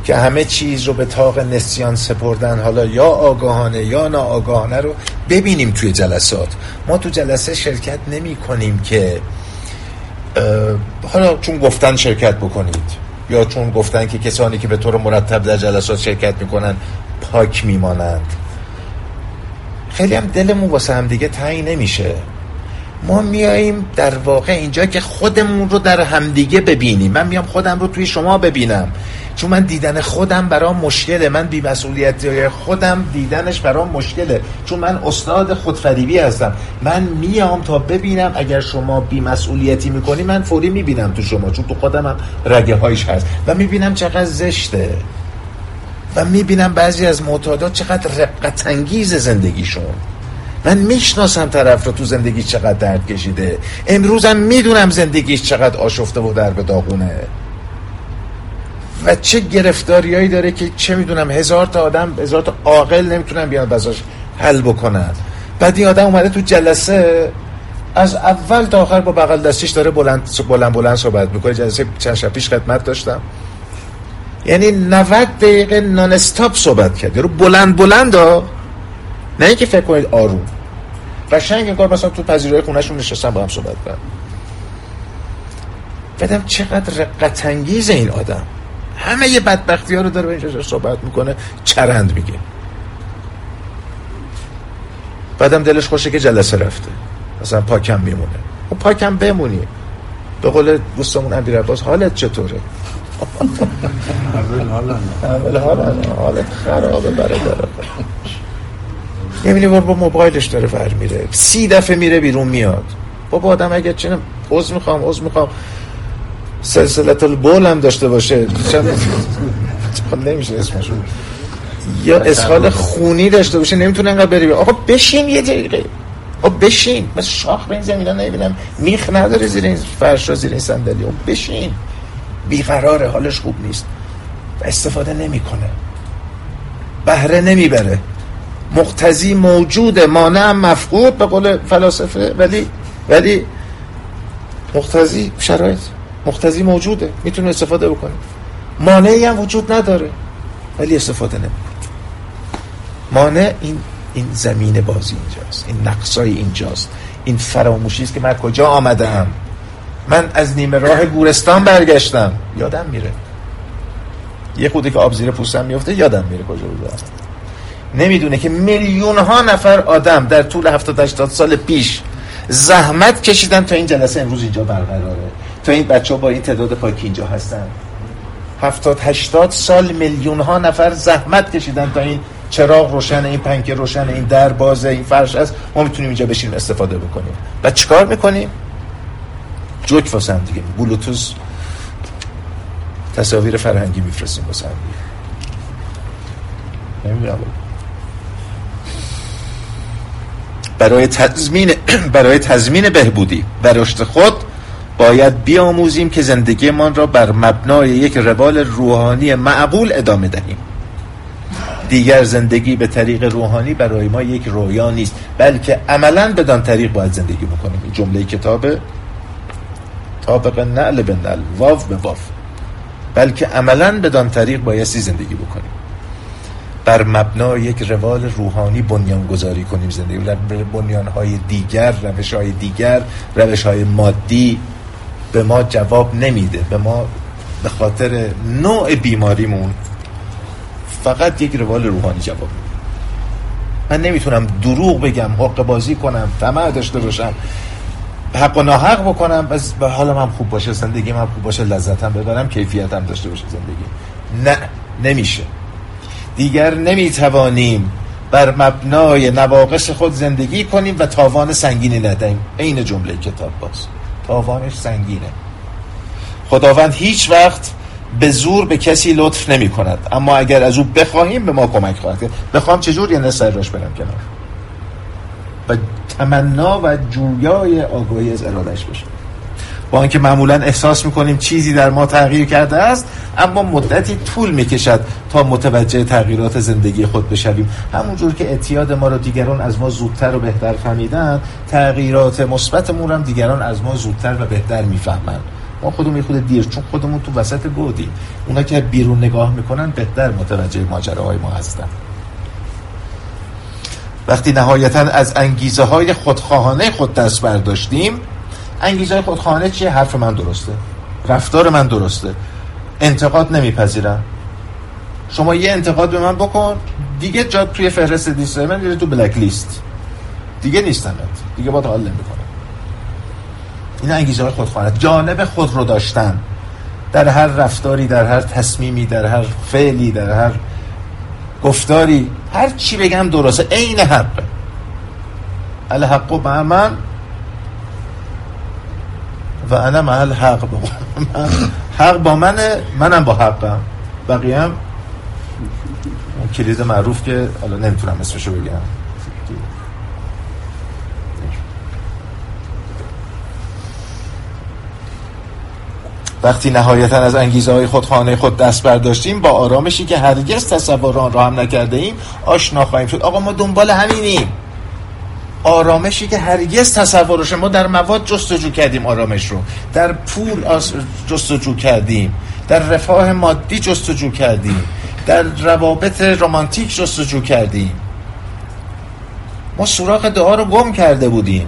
که همه چیز رو به تاق نسیان سپردن حالا یا آگاهانه یا ناآگاهانه رو ببینیم توی جلسات. ما تو جلسه شرکت نمی کنیم که حالا چون گفتن شرکت بکنید یا چون گفتن که کسانی که به طور مرتب در جلسات شرکت می‌کنن پاک میمانند. خیلی هم دلمون واسه هم دیگه تعیین نمیشه. ما میاییم در واقع اینجا که خودمون رو در همدیگه ببینیم. من میام خودم رو توی شما ببینم. چون من دیدن خودم برام مشکله. من بی مسئولیتی خودم دیدنش برام مشکله. چون من استاد خودفریبی هستم. من میام تا ببینم اگر شما بی مسئولیتی می‌کنی من فوری می‌بینم تو شما. چون تو خودم هم رگه هایش هست. و می‌بینم چقدر زشته. و می‌بینم بعضی از معتادات چقدر رقت انگیز زندگیشون من می‌شناسم طرف رو تو زندگی چقدر درد کشیده. امروزم می‌دونم زندگیش چقدر آشفته و در به داغونه. و چه گرفتاریایی داره که چه می‌دونم هزار تا آدم هزار تا عاقل نمی‌تونن بیان بزاش حل بکنن. بعد این آدم اومده تو جلسه از اول تا آخر با بغل دستیش داره بلند بلند, بلند صحبت می‌کنه. جلسه چند شب پیش خدمت داشتم. یعنی 90 دقیقه نان استاپ صحبت کرد. رو بلند بلند ها. نه اینکه فکر کنید آروم. قشنگ انگار مثلا تو پذیرای خونهشون نشستن با هم صحبت کردن. بدم چقدر رقت این آدم. همه یه بدبختی ها رو داره به اینجا صحبت می‌کنه چرند میگه. بعدم دلش خوشه که جلسه رفته. مثلا پاکم میمونه. و خب پاکم بمونی. به قول دوستمون امیر عباس حالت چطوره؟ اول حالت حالت خرابه برادر. یه با موبایلش داره ور میره. سی دفعه میره بیرون میاد. بابا آدم اگر چنم عضو می‌خوام عضو می‌خوام. سلسلت البول هم داشته باشه. چند نمیشه اسمشو. یا اسخال خونی داشته باشه نمی‌تونه انقدر بری. آقا بشین یه دقیقه. آقا بشین. من شاخ به این زمین نمی‌بینم. میخ نداره زیر این فرش زیر این صندلی. بشین. بیقراره. حالش خوب نیست. و استفاده نمی‌کنه. بهره نمی‌بره. مقتضی موجوده. مانع مفقود به قول فلاسفه. ولی ولی مقتضی شرایط. مقتضی موجوده می‌تونه استفاده بکنه مانعی هم وجود نداره ولی استفاده نمی‌کنه مانع این این زمین بازی اینجاست این نقصای اینجاست این فراموشی است که من کجا آمدم؟ من از نیمه راه گورستان برگشتم. یادم میره. یه خودی که آب زیر پوستم میفته یادم میره کجا بودم نمی‌دونه که میلیون ها نفر آدم در طول 70 80 سال پیش زحمت کشیدن تا این جلسه امروز اینجا برقراره. تا این بچه ها با این تعداد پاکی اینجا هستن. 70 80 سال میلیون ها نفر زحمت کشیدن تا این چراغ روشن این پنکه روشن این در بازه این فرش است ما می‌تونیم اینجا بشینیم استفاده بکنیم. و چیکار می‌کنیم؟ جوک واسه هم دیگه. بلوتوز. تصاویر فرهنگی میفرستیم واسه هم نمی‌دونم. برای تضمین <clears throat> برای تضمین بهبودی. و رشد خود باید بیاموزیم که زندگیمان را بر مبنای یک روال روحانی معقول ادامه دهیم. دیگر زندگی به طریق روحانی برای ما یک رویا نیست بلکه عملا بدان طریق باید زندگی بکنیم. جمله کتاب طابق نعل به نعل واف به واف بلکه عملا بدان طریق بایستی زندگی بکنیم. بر مبنای یک روال روحانی بنیان گذاری کنیم زندگی بنیان های دیگر روش های دیگر روش های مادی. به ما جواب نمیده. به ما به خاطر نوع بیماریمون فقط یک روال روحانی جواب میده. من نمی‌تونم دروغ بگم حق بازی کنم طمع داشته باشم حق و ناحق بکنم بس به حالم هم خوب باشه زندگی هم خوب باشه لذتم ببرم کیفیتم داشته باشه زندگی. نه نمیشه. دیگر نمی‌توانیم بر مبنای نواقص خود زندگی کنیم و تاوان سنگینی ندهیم. این جمله کتاب باز. تاوانش سنگینه. خداوند هیچ وقت به زور به کسی لطف نمی کند. اما اگر از او بخواهیم به ما کمک خواهد کرد. بخوام چجور یه نسر راش برم کنار؟ و تمنا و جویای آگاهی از ارادش بشه. با اینکه معمولا احساس می‌کنیم چیزی در ما تغییر کرده است اما مدتی طول می‌کشد تا متوجه تغییرات زندگی خود بشویم. همونجور که اعتیاد ما رو دیگران از ما زودتر و بهتر فهمیدن تغییرات مثبتمون هم دیگران از ما زودتر و بهتر می‌فهمند ما خودمون یه خود دیر چون خودمون تو وسط گودیم اونا که بیرون نگاه می‌کنن بهتر متوجه ماجراهای ما هستن. وقتی نهایتا از انگیزه های خودخواهانه خود دست برداشتیم انگیزه های خودخواهانه چیه؟ حرف من درسته. رفتار من درسته. انتقاد نمیپذیرم. شما یه انتقاد به من بکن دیگه جا توی فهرست لیست من دیگه تو بلک لیست. دیگه نیستم دیگه با حال نمی‌کنم. این انگیزه های خودخواهانه. جانب خود رو داشتن. در هر رفتاری در هر تصمیمی در هر فعلی در هر گفتاری هر چی بگم درسته. عین حقه الحق با من و انا محل حق با من. حق با منه منم با حقم. بقیه هم کلید معروف که حالا نمی‌تونم اسمشو بگم. وقتی نهایتا از انگیزه های خود خانه خود دست برداشتیم با آرامشی که هرگز تصور آن را هم نکرده ایم آشنا خواهیم شد. آقا ما دنبال همینیم. آرامشی که هرگز تصورش ما در مواد جستجو کردیم آرامش رو. در پول جستجو کردیم. در رفاه مادی جستجو کردیم. در روابط رمانتیک جستجو کردیم. ما سوراخ دعا رو گم کرده بودیم.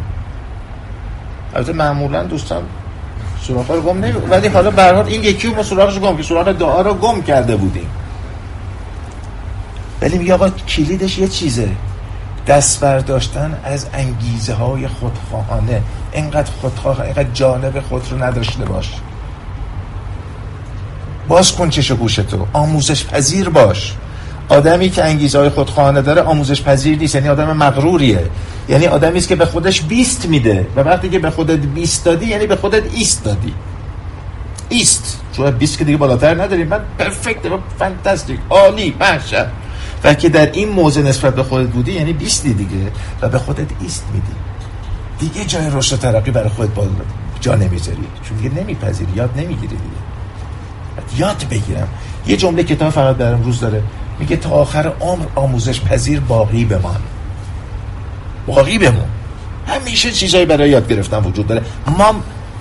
البته معمولا دوستان سوراخ رو گم نمی ولی حالا به این یکی ما سوراخش گم که سوراخ دعا رو گم کرده بودیم. ولی میگه آقا کلیدش یه چیزه. دست برداشتن از انگیزه های خودخواهانه. اینقدر خودخواه اینقدر جانب خود رو نداشته باش. باز کن چش گوش تو. آموزش پذیر باش. آدمی که انگیزه های خودخواهانه داره آموزش پذیر نیست. یعنی آدم مغروریه. یعنی آدمی است که به خودش بیست میده. و وقتی که به خودت بیست دادی یعنی به خودت ایست دادی. ایست. چون بیست که دیگه بالاتر نداری من پرفکت فانتاستیک عالی محشر. و که در این موضع نسبت به خودت بودی یعنی بیستی دیگه و به خودت ایست میدی. دیگه جای رشد ترقی برای خودت با جا نمی‌ذاری. چون دیگه نمیپذیری یاد نمی‌گیری دیگه. یاد بگیرم. یه جمله کتاب فقط در امروز داره. میگه تا آخر عمر آموزش پذیر باقی بمان. باقی بمون. همیشه چیزایی برای یاد گرفتن وجود داره. ما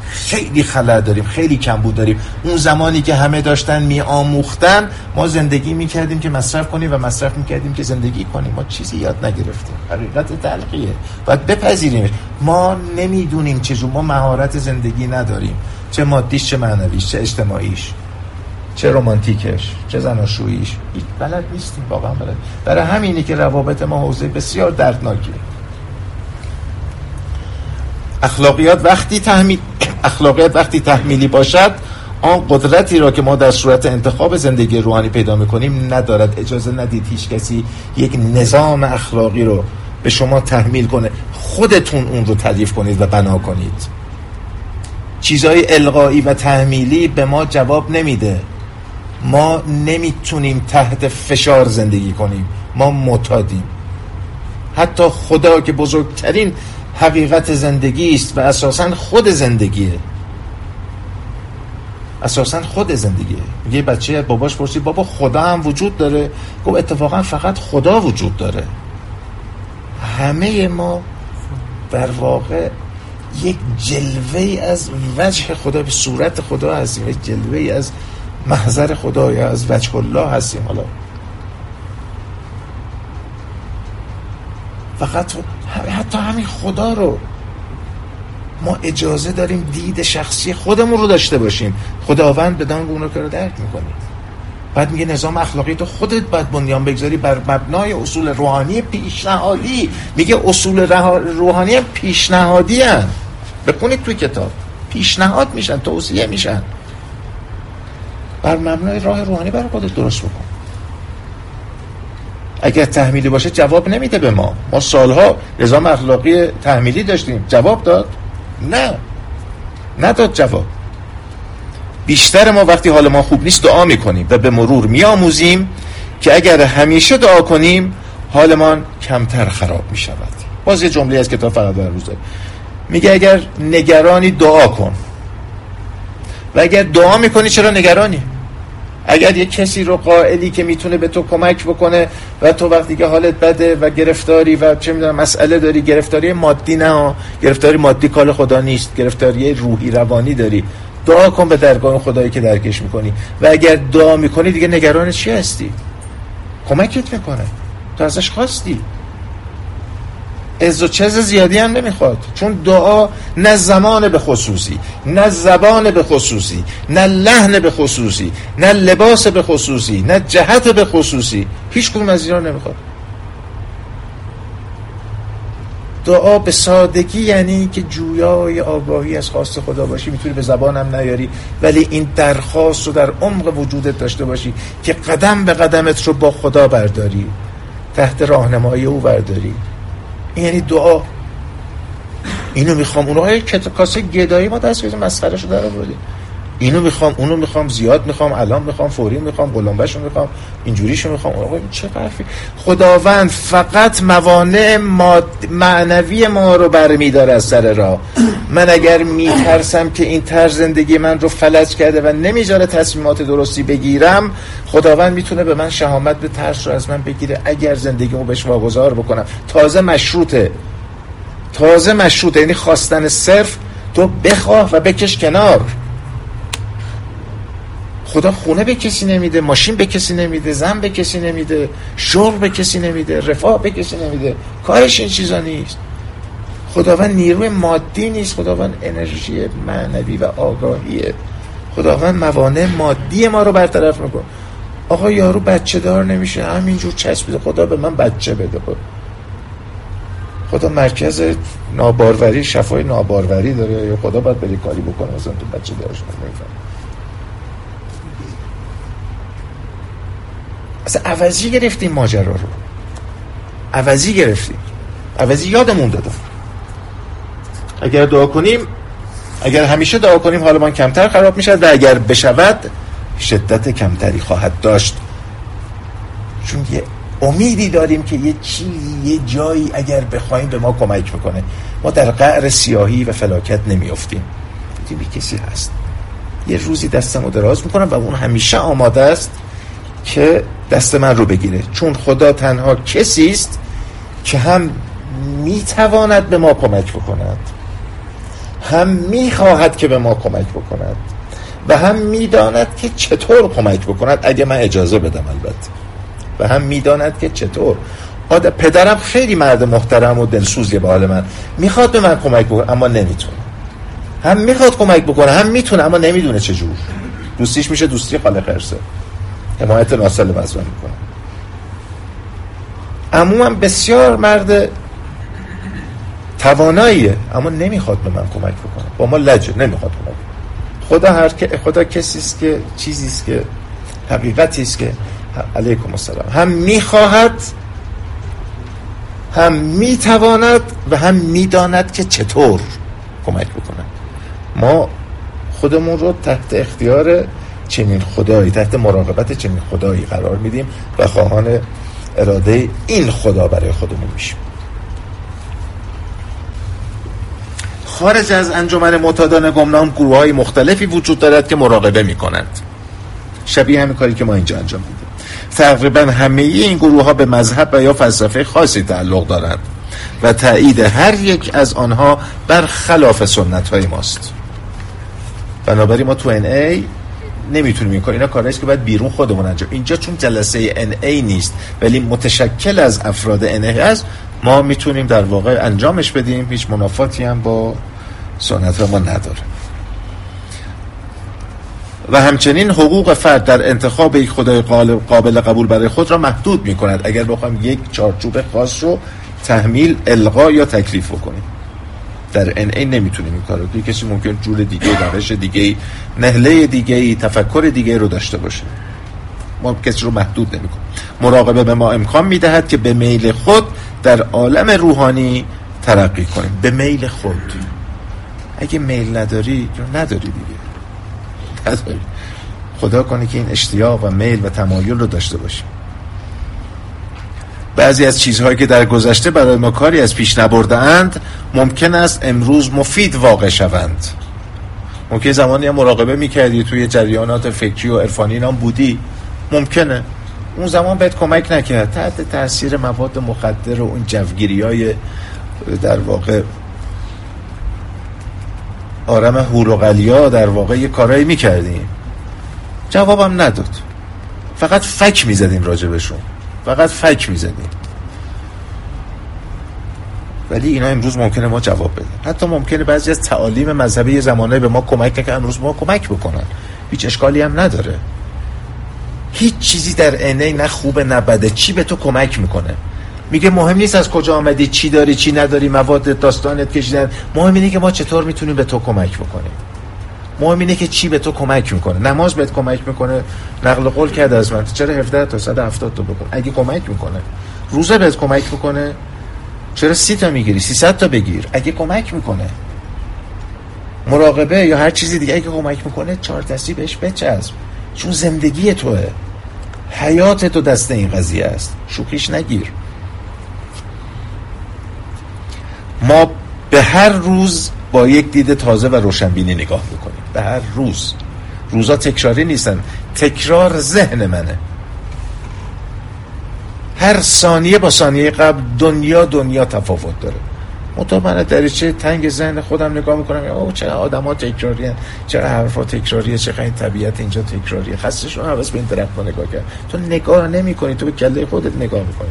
خیلی خلع داریم خیلی کمبود داریم. اون زمانی که همه داشتن می آموختن ما زندگی می کردیم که مصرف کنیم و مصرف می کردیم که زندگی کنیم. ما چیزی یاد نگرفتیم. حقیقت تلقیه باید بپذیریم. ما نمی‌دونیم چجور ما مهارت زندگی نداریم. چه مادیش چه معنویش چه اجتماعیش چه رومانتیکش چه زناشوییش. بلد نیستیم واقعا بلد. برای همینی که روابط ما حوزه بسیار دردناکیه. اخلاقیات وقتی تحمیل اخلاقیات وقتی تحمیلی باشد آن قدرتی را که ما در صورت انتخاب زندگی روحانی پیدا می‌کنیم ندارد. اجازه ندید هیچ کسی یک نظام اخلاقی رو به شما تحمیل کنه. خودتون اون رو تعریف کنید و بنا کنید. چیزهای القایی و تحمیلی به ما جواب نمیده. ما نمی‌تونیم تحت فشار زندگی کنیم. ما متادیم حتی خدا که بزرگترین حقیقت زندگی است و اساسا خود زندگیه. اساسا خود زندگیه. میگه بچه باباش پرسید بابا خدا هم وجود داره؟ گفت اتفاقا فقط خدا وجود داره. همه ما در واقع یک جلوه از وجه خدا به صورت خدا هستیم. یک جلوه از محضر خدا یا از وجه الله هستیم. حالا فقط حتی همین خدا رو ما اجازه داریم دید شخصی خودمون رو داشته باشیم. خداوند بدان اون رو درک می‌کنیم بعد میگه نظام اخلاقی تو خودت باید بنیان بگذاری بر مبنای اصول روحانی پیشنهادی. میگه اصول روحانی پیشنهادی هن. بکنید توی کتاب. پیشنهاد میشن توصیه میشن. بر مبنای راه روحانی برای خودت درست بکن. اگر تحمیلی باشه جواب نمیده به ما. ما سالها نظام اخلاقی تحمیلی داشتیم. جواب داد؟ نه. نداد جواب. بیشتر ما وقتی حال ما خوب نیست دعا می‌کنیم و به مرور میآموزیم که اگر همیشه دعا کنیم حالمان کمتر خراب می‌شود. باز یه جمله از کتاب فقط در روزه. میگه اگر نگرانی دعا کن. و اگر دعا می‌کنی چرا نگرانی؟ اگر یه کسی رو قائلی که می‌تونه به تو کمک بکنه و تو وقتی که حالت بده و گرفتاری و چه می‌دونم مسئله داری گرفتاری مادی نه گرفتاری مادی کال خدا نیست. گرفتاری روحی روانی داری. دعا کن به درگاه خدایی که درکش می‌کنی. و اگر دعا می‌کنی دیگه نگران چی هستی؟ کمکت می‌کنه. تو ازش خواستی. از و چز زیادی هم نمی‌خواد. چون دعا نه زمان به خصوصی نه زبان به خصوصی نه لحن به خصوصی نه لباس به خصوصی نه جهت به خصوصی. هیچ کدوم از اینا نمی‌خواد. دعا به سادگی یعنی که جویای آگاهی از خواست خدا باشی. می‌تونی به زبانم نیاری ولی این درخواست رو در عمق وجودت داشته باشی که قدم به قدمت رو با خدا برداری تحت راهنمایی او برداری. یعنی دعا. اینو می‌خوام. اونو که کاسه گدایی ما دست بزن مسخره شو در آوردیم اینو می‌خوام اونو می‌خوام زیاد می‌خوام الان می‌خوام فوری می‌خوام قلمبهشو می‌خوام اینجوریشو می‌خوام. آقا این چه حرفی؟ خداوند فقط موانع معنوی ما رو برمیداره از سر راه. من اگر میترسم که این طرز زندگی من رو فلج کرده و نمی‌ذاره تصمیمات درستی بگیرم خداوند می‌تونه به من شهامت به ترس رو از من بگیره اگر زندگیمو بهش واگذار بکنم. تازه مشروطه. تازه مشروطه. یعنی خواستن صرف تو بخواه و بکش کنار. خدا خونه به کسی نمیده ماشین به کسی نمیده زن به کسی نمیده شغل به کسی نمیده رفاه به کسی نمیده کارش این چیزا نیست. خداوند نیروی مادی نیست خداوند انرژی معنوی و آگاهیه. خداوند موانع مادی ما رو برطرف میکن آقا یارو بچه دار نمیشه همینجور چسبیده خدا به من بچه بده. خدا خدا مرکز ناباروری شفای ناباروری داره. یا خدا باید بری کاری بکنه مثلا تو بچه دارش. نمیفهم اصلا عوضی گرفتیم ماجرا رو. عوضی گرفتیم. عوضی یادمون دادم اگر دعا کنیم اگر همیشه دعا کنیم حالا من کمتر خراب میشه. و اگر بشود شدت کمتری خواهد داشت. چون یه امیدی داریم که یه چیزی یه جایی اگر بخوایم به ما کمک می‌کنه ما در قعر سیاهی و فلاکت نمیافتیم. دیدی کسی هست. یه روزی دستمو دراز می‌کنم و اون همیشه آماده است. که دست من رو بگیره. چون خدا تنها کسی است که هم می‌تواند به ما کمک بکند هم می‌خواهد که به ما کمک بکند و هم می‌داند که چطور کمک بکند. اگه من اجازه بدم البته. و هم می‌داند که چطور. آده پدرم خیلی مرد محترم و دلسوزیه به حال من. می‌خواد به من کمک بکنه اما نمی‌تونه. هم می‌خواد کمک بکنه هم می‌تونه اما نمی‌دونه چجور. دوستیش میشه دوستی خالق ارسه. حمایت ناسل وزن می‌کنه. عمومم بسیار مرد تواناییه اما نمی‌خواد به من کمک بکنه. با ما لجه نمی‌خواد کمک خدا هر که خدا کسی است که چیزی است که حقیقتی است که علیکم السلام. هم می‌خواهد هم می‌تواند و هم می‌داند که چطور کمک بکنه. ما خودمون رو تحت اختیار چنین خدایی تحت مراقبت چنین خدایی قرار میدیم و خواهان اراده این خدا برای خودمون میشیم. خارج از انجمن معتادان گمنام گروه های مختلفی وجود دارد که مراقبه می کنند شبیه همین کاری که ما اینجا انجام میدیم. تقریبا همه این گروه ها به مذهب و یا فلسفه خاصی تعلق دارند و تایید هر یک از آنها بر خلاف سنت های ماست. بنابراین ما تو ای نمی‌تونیم این کار اینا کارهایی که باید بیرون خودمون انجام اینجا چون جلسه ان ای نیست ولی متشکل از افراد ان ای هست ما می‌تونیم در واقع انجامش بدیم. هیچ منافاتی هم با سنت ما نداره و همچنین حقوق فرد در انتخاب یک خدای قابل قبول برای خود را محدود می کند اگر بخوایم یک چارچوب خاص رو تحمیل القا یا تکلیف بکنیم. در ان ای نمی‌تونیم این کارو. کنیم کسی ممکن جور دیگه روش دیگه نهله دیگه تفکر دیگه رو داشته باشه. ما کسی رو محدود نمی‌کنیم. مراقبه به ما امکان می‌دهد که به میل خود در عالم روحانی ترقی کنیم. به میل خود. اگه میل نداری نداری دیگه. خدا کنه که این اشتیاق و میل و تمایل رو داشته باشیم. بعضی از چیزهایی که در گذشته برای ما کاری از پیش نبرده اند ممکن است امروز مفید واقع شوند. ممکن زمانی هم مراقبه می‌کردی توی جریانات فکری و عرفانی نام بودی؟ ممکنه. اون زمان بهت کمک نکرد. تحت تاثیر مواد مخدر و اون جوگیری های در واقع آرم هوروغلیا در واقع یه کارایی می‌کردیم. جوابم نداد. فقط فک می‌زدیم راجبشون فقط فک می‌زدیم ولی اینا امروز ممکنه ما جواب بدیم حتی ممکنه بعضی از تعالیم مذهبی زمانه به ما کمک که امروز ما کمک بکنن. هیچ اشکالی هم نداره. هیچ چیزی در عینه نه خوبه نه بده. چی به تو کمک می‌کنه؟ میگه مهم نیست از کجا آمدی چی داری چی نداری مواد داستانت کشیدن. مهم اینه که ما چطور می‌تونیم به تو کمک بکنیم. مهم اینه که چی به تو کمک می‌کنه. نماز بهت کمک می‌کنه. نقل قول کرده از من. چرا 17 تا 170 تا بکن اگه کمک می‌کنه. روزه بهت کمک می‌کنه. چرا سی تا می‌گیری؟ 300 تا بگیر. اگه کمک می‌کنه. مراقبه یا هر چیزی دیگه اگه کمک می‌کنه چهار دستی بهش بچسب. چون زندگی توه. حیات تو دست این قضیه است. شوخیش نگیر. ما به هر روز با یک دید تازه و روشنبینی نگاه می‌کنیم. به هر روز. روزا تکراری نیستن. تکرار ذهن منه. هر ثانیه با ثانیه قبل دنیا دنیا تفاوت داره. مطمئن من دریچه تنگ ذهن خودم نگاه می‌کنم او چه آدم ها تکراری هن. چرا حرفا تکراریه چه این طبیعت اینجا تکراریه. خسته شما حواس به این درخت نگاه کرد. تو نگاه نمی کنی تو به کله خودت نگاه می‌کنی.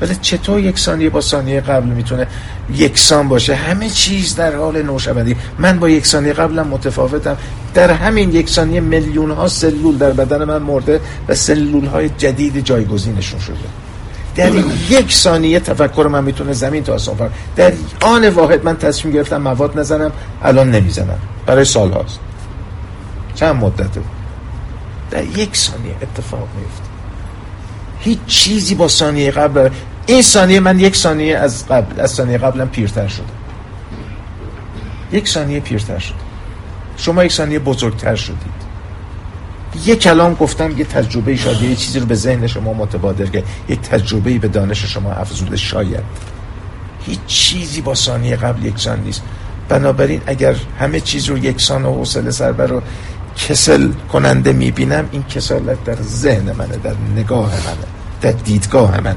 ولی چطور یک ثانیه با ثانیه قبل می‌تونه یکسان باشه؟ همه چیز در حال نوشوندی من با یک ثانیه قبلم متفاوتم. در همین یک ثانیه میلیون ها سلول در بدن من مرده و سلول های جدید جایگزینشون شده. در یک ثانیه تفکر من می‌تونه زمین تا آسمان فرق در آن واحد من تصمیم گرفتم مواد نزنم الان نمی‌زنم. برای سال هاست چند مدته در یک ثانیه اتفاق میفته هیچ چیزی با ثانیه قبل این ثانیه من یک ثانیه از قبل از ثانیه قبلم پیرتر شده. یک ثانیه پیرتر شد شما یک ثانیه بزرگتر شدید. یه کلام گفتم یه تجربه شاید یه چیزی رو به ذهن شما متبادر کرد. یک تجربه به دانش شما افزوده شاید. هیچ چیزی با ثانیه قبل یکسان نیست. بنابراین اگر همه چیز رو یکسان و حوصله سربر رو کسل کننده می‌بینم این کسالت در ذهن منه در نگاه منه در دیدگاه منه.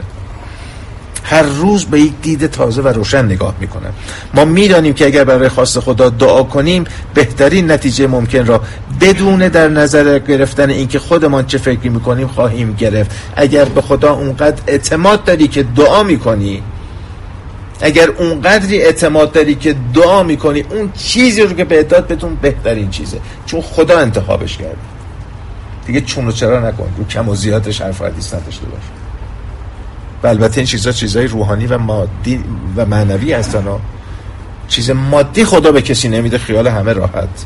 هر روز به یک دید تازه و روشن نگاه می‌کنم. ما می‌دانیم که اگر برای خواست خدا دعا کنیم بهترین نتیجه ممکن را بدون در نظر گرفتن اینکه خودمان چه فکری می‌کنیم خواهیم گرفت. اگر به خدا اونقدر اعتماد داری که دعا می‌کنی اگر اونقدری اعتماد داری که دعا می‌کنی اون چیزی رو که به بتون بهترین چیزه. چون خدا انتخابش کرده. دیگه چون رو چرا نکن. رو کم و زیادش حرف حدیث نداشته باش. و البته این چیزها چیزهای روحانی و مادی و معنوی هستن و چیز مادی خدا به کسی نمیده خیال همه راحت.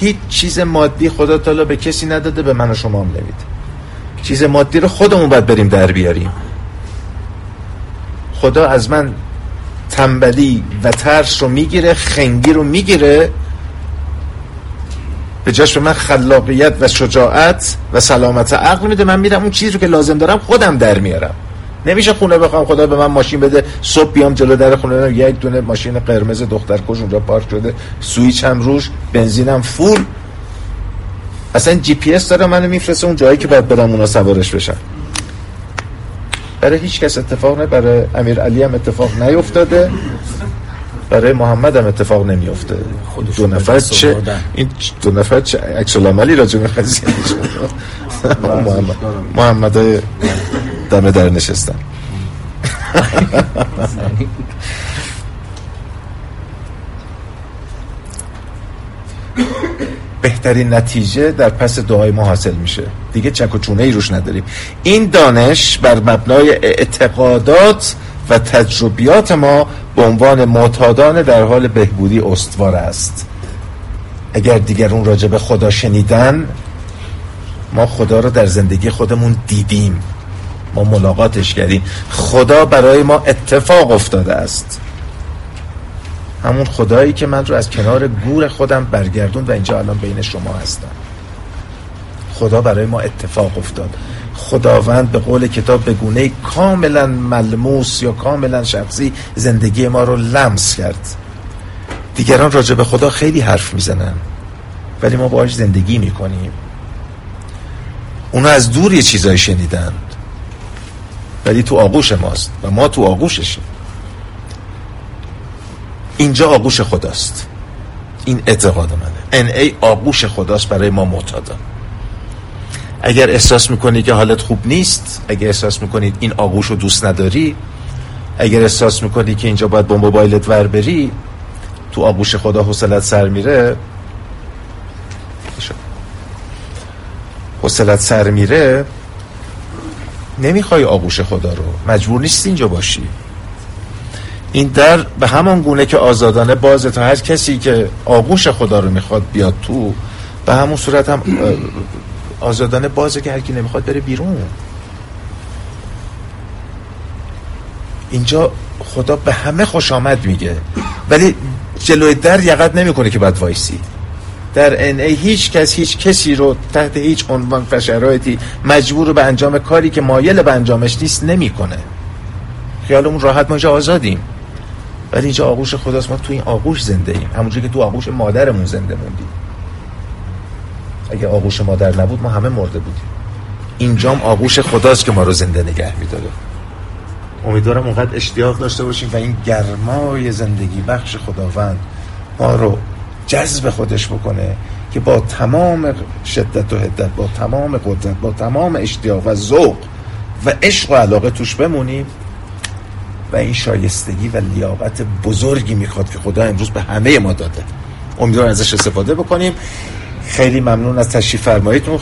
هیچ چیز مادی خدا تعالی به کسی نداده به من و شما هم نمیده. چیز مادی رو خودمون باید بریم در بیاریم. خدا از من تنبلی و ترس رو می‌گیره خنگی رو می‌گیره. به جاش به من خلاقیت و شجاعت و سلامت عقل میده. من میرم اون چیزی رو که لازم دارم خودم در میارم. نمیشه خونه بخوام خدا به من ماشین بده صبح بیام جلو در خونه یک دونه ماشین قرمز دختر کش اونجا پارک شده سویچ هم روش بنزینم فول. اصلا جی پی اس داره منو میفرسته اون جایی که باید برم اونا سوارش بشن. برای هیچ کس اتفاق نه برای امیر علی هم اتفاق نیفتاده. برای محمد هم اتفاق نمیفته دو نفر چه این دو نفر چه عکس العملی راجع به قضیه محمد محمد دم در نشستن. <laughs> بهترین نتیجه در پس دعای ما حاصل میشه. دیگه چک و چونه ای روش نداریم. این دانش بر مبنای اعتقادات و تجربیات ما به عنوان معتادان در حال بهبودی استوار است. اگر دیگرون راجع به خدا شنیدن ما خدا رو در زندگی خودمون دیدیم. ما ملاقاتش کردیم. خدا برای ما اتفاق افتاده است. همون خدایی که من رو از کنار گور خودم برگردون و اینجا الان بین شما هستم. خدا برای ما اتفاق افتاد. خداوند به قول کتاب به گونه کاملا ملموس یا کاملا شخصی زندگی ما رو لمس کرد. دیگران راجع به خدا خیلی حرف می‌زنن ولی ما باهاش زندگی می‌کنیم. اونا از دور یه چیزایی شنیدند ولی تو آغوش ماست و ما تو آغوششیم. اینجا آغوش خداست. این اعتقاد منه. ان ای آغوش خداست برای ما معتادان اگر احساس می‌کنی که حالت خوب نیست اگر احساس می‌کنید این آغوش رو دوست نداری اگر احساس می‌کنی که اینجا باید با موبایلت ور بری تو آغوش خدا حوصلت سر میره. حوصلت سر میره. نمی‌خوای آغوش خدا رو. مجبور نیست اینجا باشی. این در به همان گونه که آزادانه بازه تا هر کسی که آغوش خدا رو می‌خواد بیاد تو به همون صورت هم آزادانه بازه که هر کی نمی‌خواد بره بیرون. اینجا خدا به همه خوش آمد میگه. ولی جلوی در یقت نمی‌کنه که بعد وایسی. در ان ای هیچ کس هیچ کسی رو تحت هیچ عنوان و مجبور به انجام کاری که مایل به انجامش نیست نمی‌کنه. خیالمون راحت ما آزادیم. ولی اینجا آغوش خداست ما تو این آغوش زنده ایم. همونجوری که تو آغوش مادرمون زنده موندیم. اگه آغوش مادر نبود ما همه مرده بودیم. اینجام آغوش خداست که ما رو زنده نگه میداره. امیدوارم اونقدر اشتیاق داشته باشیم و این گرمای زندگی بخش خداوند ما رو جذب خودش بکنه که با تمام شدت و حدت با تمام قدرت با تمام اشتیاق و ذوق و عشق و علاقه توش بمونیم. و این شایستگی و لیاقت بزرگی می‌خواد که خدا امروز به همه ما داده. امیدوارم ازش استفاده بکنیم. خیلی ممنون از تشریف فرماییتون